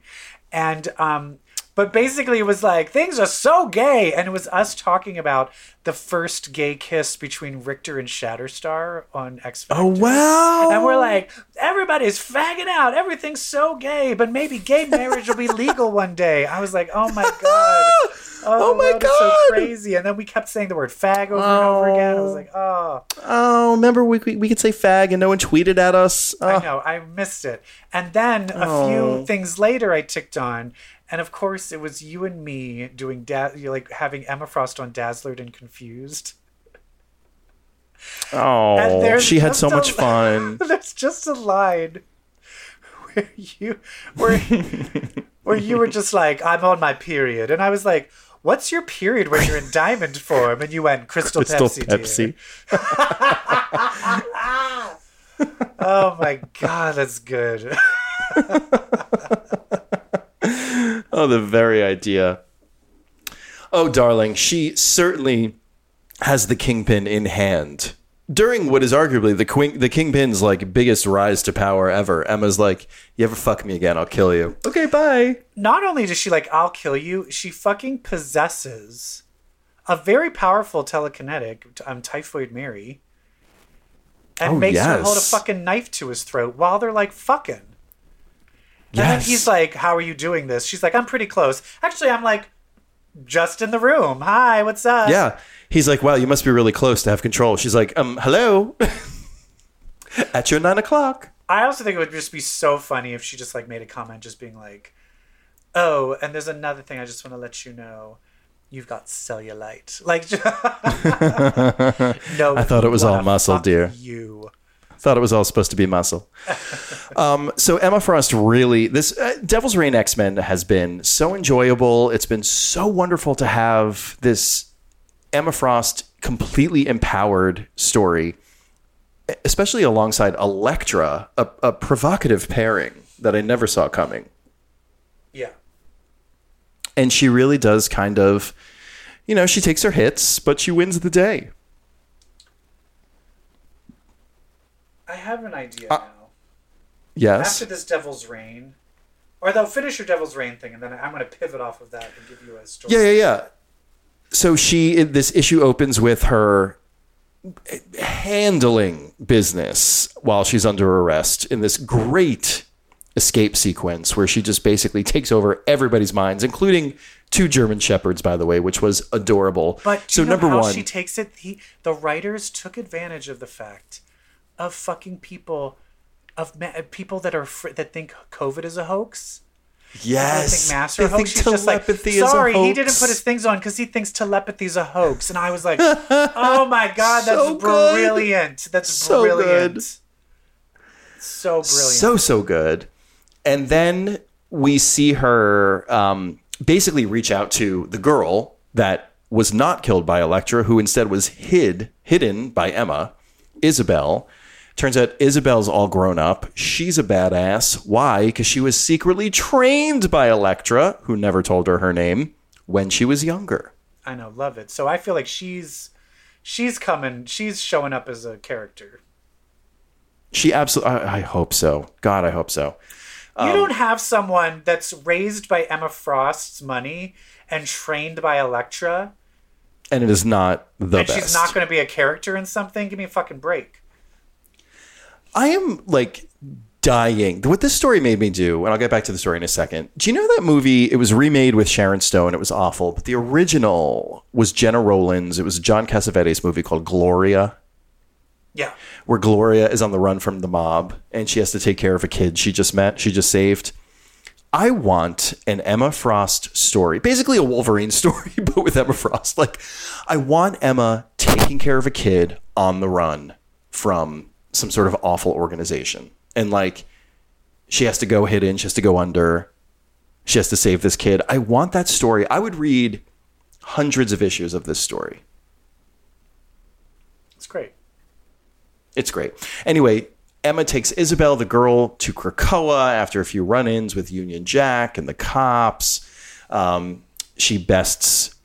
Speaker 1: and um, but basically it was like things are so gay, and it was us talking about the first gay kiss between Rictor and Shatterstar on X oh, Factor.
Speaker 2: Oh, wow.
Speaker 1: And we're like, everybody's fagging out. Everything's so gay, but maybe gay marriage will be legal one day. I was like, oh my god.
Speaker 2: Oh my oh,
Speaker 1: that is so
Speaker 2: God.
Speaker 1: crazy. And then we kept saying the word fag over and over again. I was like, oh,
Speaker 2: Oh, oh remember we, we, we could say fag and no one tweeted at us?
Speaker 1: I
Speaker 2: Oh,
Speaker 1: know, I missed it. And then a
Speaker 2: Oh.
Speaker 1: few things later, I ticked on. And of course, it was you and me doing da- like having Emma Frost on Dazzled and Confused.
Speaker 2: oh she had so much fun.
Speaker 1: There's just a line where you where where you were just like, "I'm on my period," and I was like, "What's your period when you're in diamond form?" And you went, "Crystal,
Speaker 2: Crystal
Speaker 1: Pepsi."
Speaker 2: Pepsi.
Speaker 1: Oh my god, that's good.
Speaker 2: Oh, the very idea. Oh, darling, she certainly has the kingpin in hand. During what is arguably the queen, the kingpin's like biggest rise to power ever, Emma's like, "You ever fuck me again, I'll kill you." Okay, bye.
Speaker 1: Not only does she like, "I'll kill you," she fucking possesses a very powerful telekinetic, um, Typhoid Mary, and
Speaker 2: Oh,
Speaker 1: makes her hold a fucking knife to his throat while they're like fucking. And then he's like, How are you doing this? She's like, I'm pretty close. Actually, I'm like, just in the room. Hi, what's up?
Speaker 2: Yeah. He's like, "Wow, you must be really close to have control." She's like, "Um, hello." At your nine o'clock.
Speaker 1: I also think it would just be so funny if she just like made a comment just being like, Oh, and there's another thing I just want to let you know. You've got cellulite. Like, no.
Speaker 2: I thought it was all muscle, dear.
Speaker 1: You.
Speaker 2: Thought it was all supposed to be muscle. um, so Emma Frost really this uh, Devil's Reign X Men has been so enjoyable. It's been so wonderful to have this Emma Frost completely empowered story, especially alongside Elektra, a, a provocative pairing that I never saw coming.
Speaker 1: Yeah.
Speaker 2: And she really does kind of, you know, she takes her hits, but she wins the day.
Speaker 1: I have an idea
Speaker 2: Uh,
Speaker 1: now.
Speaker 2: Yes.
Speaker 1: After this Devil's Reign, or they'll finish your Devil's Reign thing, and then I'm going to pivot off of that and give you a story.
Speaker 2: Yeah, yeah, yeah. So she this issue opens with her handling business while she's under arrest in this great escape sequence where she just basically takes over everybody's minds, including two German shepherds, by the way, which was adorable.
Speaker 1: But
Speaker 2: so number
Speaker 1: how
Speaker 2: one,
Speaker 1: she takes it? He, the writers took advantage of the fact of fucking people, of ma- people that are fr- that think COVID is a hoax.
Speaker 2: yes,
Speaker 1: They think master
Speaker 2: they
Speaker 1: hoax.
Speaker 2: think
Speaker 1: She's just like,
Speaker 2: telepathy is a
Speaker 1: sorry, he didn't put his things on because he thinks telepathy is a hoax. And I was like, oh my god, that's
Speaker 2: So good.
Speaker 1: brilliant. That's
Speaker 2: So
Speaker 1: brilliant.
Speaker 2: good.
Speaker 1: So brilliant.
Speaker 2: so so good and then we see her um, basically reach out to the girl that was not killed by Elektra, who instead was hid hidden by Emma, Isabel. Turns out Isabel's all grown up. She's a badass. Why? Because she was secretly trained by Elektra, who never told her her name, when she was younger.
Speaker 1: I know, love it. So I feel like she's she's coming. She's showing up as a character.
Speaker 2: She absolutely. I, I hope so. God, I hope so.
Speaker 1: You
Speaker 2: Um,
Speaker 1: don't have someone that's raised by Emma Frost's money and trained by Elektra,
Speaker 2: And it is not the
Speaker 1: and
Speaker 2: best.
Speaker 1: she's not going to be a character in something. Give me a fucking break.
Speaker 2: I am like dying. What this story made me do, and I'll get back to the story in a second. Do you know that movie? It was remade with Sharon Stone. It was awful, but the original was Gena Rowlands. It was a John Cassavetes movie called Gloria,
Speaker 1: Yeah.
Speaker 2: where Gloria is on the run from the mob and she has to take care of a kid she just met, she just saved. I want an Emma Frost story, basically a Wolverine story, but with Emma Frost. Like, I want Emma taking care of a kid on the run from some sort of awful organization. And like, she has to go hidden, she has to go under, she has to save this kid. I want that story. I would read hundreds of issues of this story.
Speaker 1: It's great.
Speaker 2: It's great. Anyway, Emma takes Isabel, the girl, to Krakoa after a few run ins with Union Jack and the cops. Um, she bests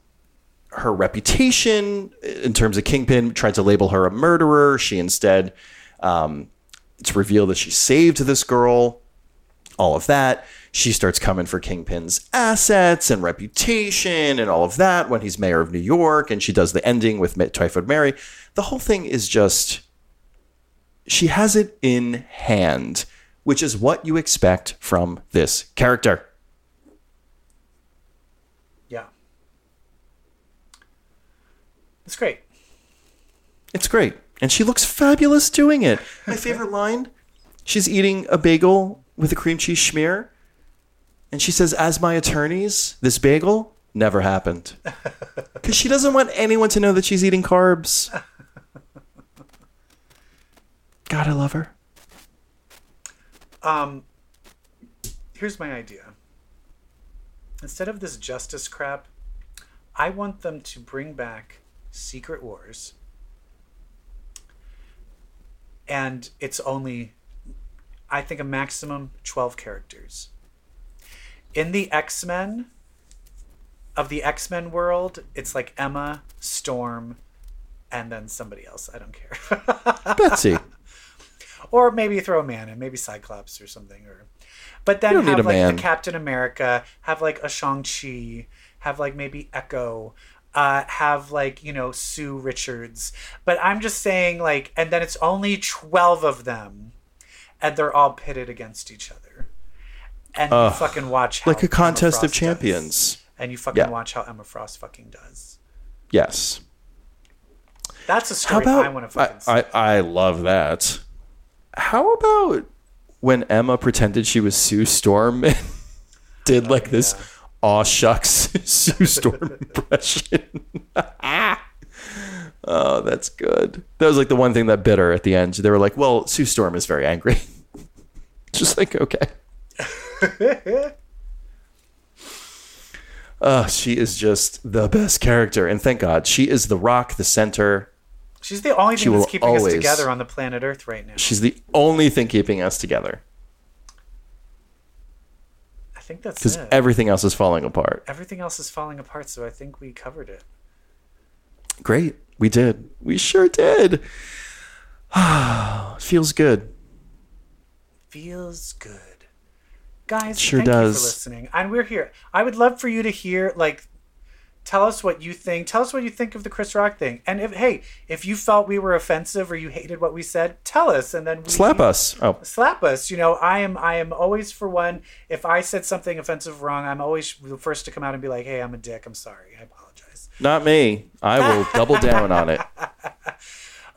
Speaker 2: her reputation in terms of Kingpin, tried to label her a murderer. She instead, um, it's revealed that she saved this girl, all of that. She starts coming for Kingpin's assets and reputation and all of that when he's mayor of New York. And she does the ending with Typhoid Mary. The whole thing is just she has it in hand, which is what you expect from this character.
Speaker 1: Yeah. It's great.
Speaker 2: It's great. And she looks fabulous doing it. My favorite line she's eating a bagel with a cream cheese schmear. And she says, As my attorneys, this bagel never happened. Because she doesn't want anyone to know that she's eating carbs. God, I love her.
Speaker 1: Um, here's my idea. Instead of this justice crap, I want them to bring back Secret Wars. And it's only, I think, a maximum 12 characters. In the X Men, of the X Men world, it's like Emma, Storm, and then somebody else. I don't care.
Speaker 2: Betsy.
Speaker 1: or maybe throw a man in, maybe Cyclops or something, or but then
Speaker 2: You don't need
Speaker 1: have
Speaker 2: a
Speaker 1: like
Speaker 2: man.
Speaker 1: the Captain America, have like a Shang Chi, have like maybe Echo, uh, have like you know Sue Richards. But I'm just saying like, and then it's only twelve of them, and they're all pitted against each other, and you fucking watch how
Speaker 2: like a contest of
Speaker 1: Frost does.
Speaker 2: champions.
Speaker 1: and you fucking
Speaker 2: Yeah.
Speaker 1: watch how Emma Frost fucking does.
Speaker 2: Yes.
Speaker 1: That's a story
Speaker 2: about
Speaker 1: I want to fucking.
Speaker 2: I, I, I love that. How about when Emma pretended she was Sue Storm and did like this aw shucks Sue Storm impression? oh, that's good. That was like the one thing that bit her at the end. They were like, "Well, Sue Storm is very angry." Just like okay. Uh, she is just the best character, and thank God she is the rock, the center.
Speaker 1: She's the only
Speaker 2: She
Speaker 1: thing that's keeping
Speaker 2: always-
Speaker 1: us together on the planet Earth right now.
Speaker 2: She's the only thing keeping us together
Speaker 1: think that's
Speaker 2: because everything else is falling apart.
Speaker 1: Everything else is falling apart, so I think we covered it.
Speaker 2: Great, we did. We sure did. Feels good.
Speaker 1: Feels good. Guys,
Speaker 2: Sure
Speaker 1: thank you
Speaker 2: does.
Speaker 1: for listening. And we're here. I would love for you to hear, like, tell us what you think. Tell us what you think of the Chris Rock thing. And if, hey, if you felt we were offensive or you hated what we said, tell us. And then we,
Speaker 2: Slap us. Oh,
Speaker 1: slap us. You know, I am I am always for one. If I said something offensive wrong, I'm always the first to come out and be like, "Hey, I'm a dick. I'm sorry. I apologize."
Speaker 2: not me. I will double down on it.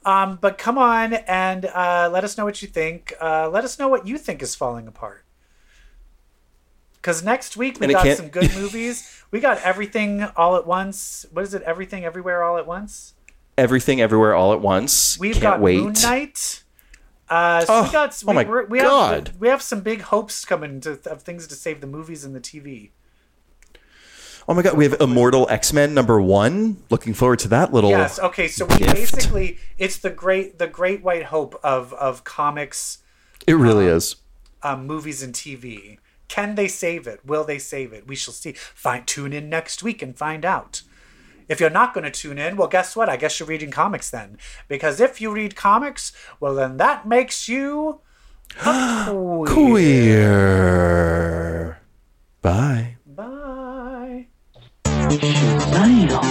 Speaker 1: Um, but come on and uh, let us know what you think. Uh, let us know what you think is falling apart. Because next week we got some good movies. We got everything all at once. What is it? Everything everywhere all at once.
Speaker 2: Everything, everywhere, all at once.
Speaker 1: We've
Speaker 2: Can't
Speaker 1: got
Speaker 2: wait.
Speaker 1: Moon Knight. Uh, so we
Speaker 2: Oh,
Speaker 1: got.
Speaker 2: oh
Speaker 1: we,
Speaker 2: my
Speaker 1: we're- we
Speaker 2: God.
Speaker 1: Have, we have some big hopes coming to, of things to save the movies and the TV.
Speaker 2: Oh my God, we have Immortal X Men number one. Looking forward to that little.
Speaker 1: Yes. Okay. So we
Speaker 2: gift.
Speaker 1: basically, it's the great, the great white hope of of comics,
Speaker 2: It really is.
Speaker 1: um, movies, and TV. Can they save it? Will they save it? We shall see. Find, tune in next week and find out. If you're not going to tune in, well, guess what? I guess you're reading comics then. Because if you read comics, well, then that makes you queer.
Speaker 2: queer. Bye. Bye. Bye.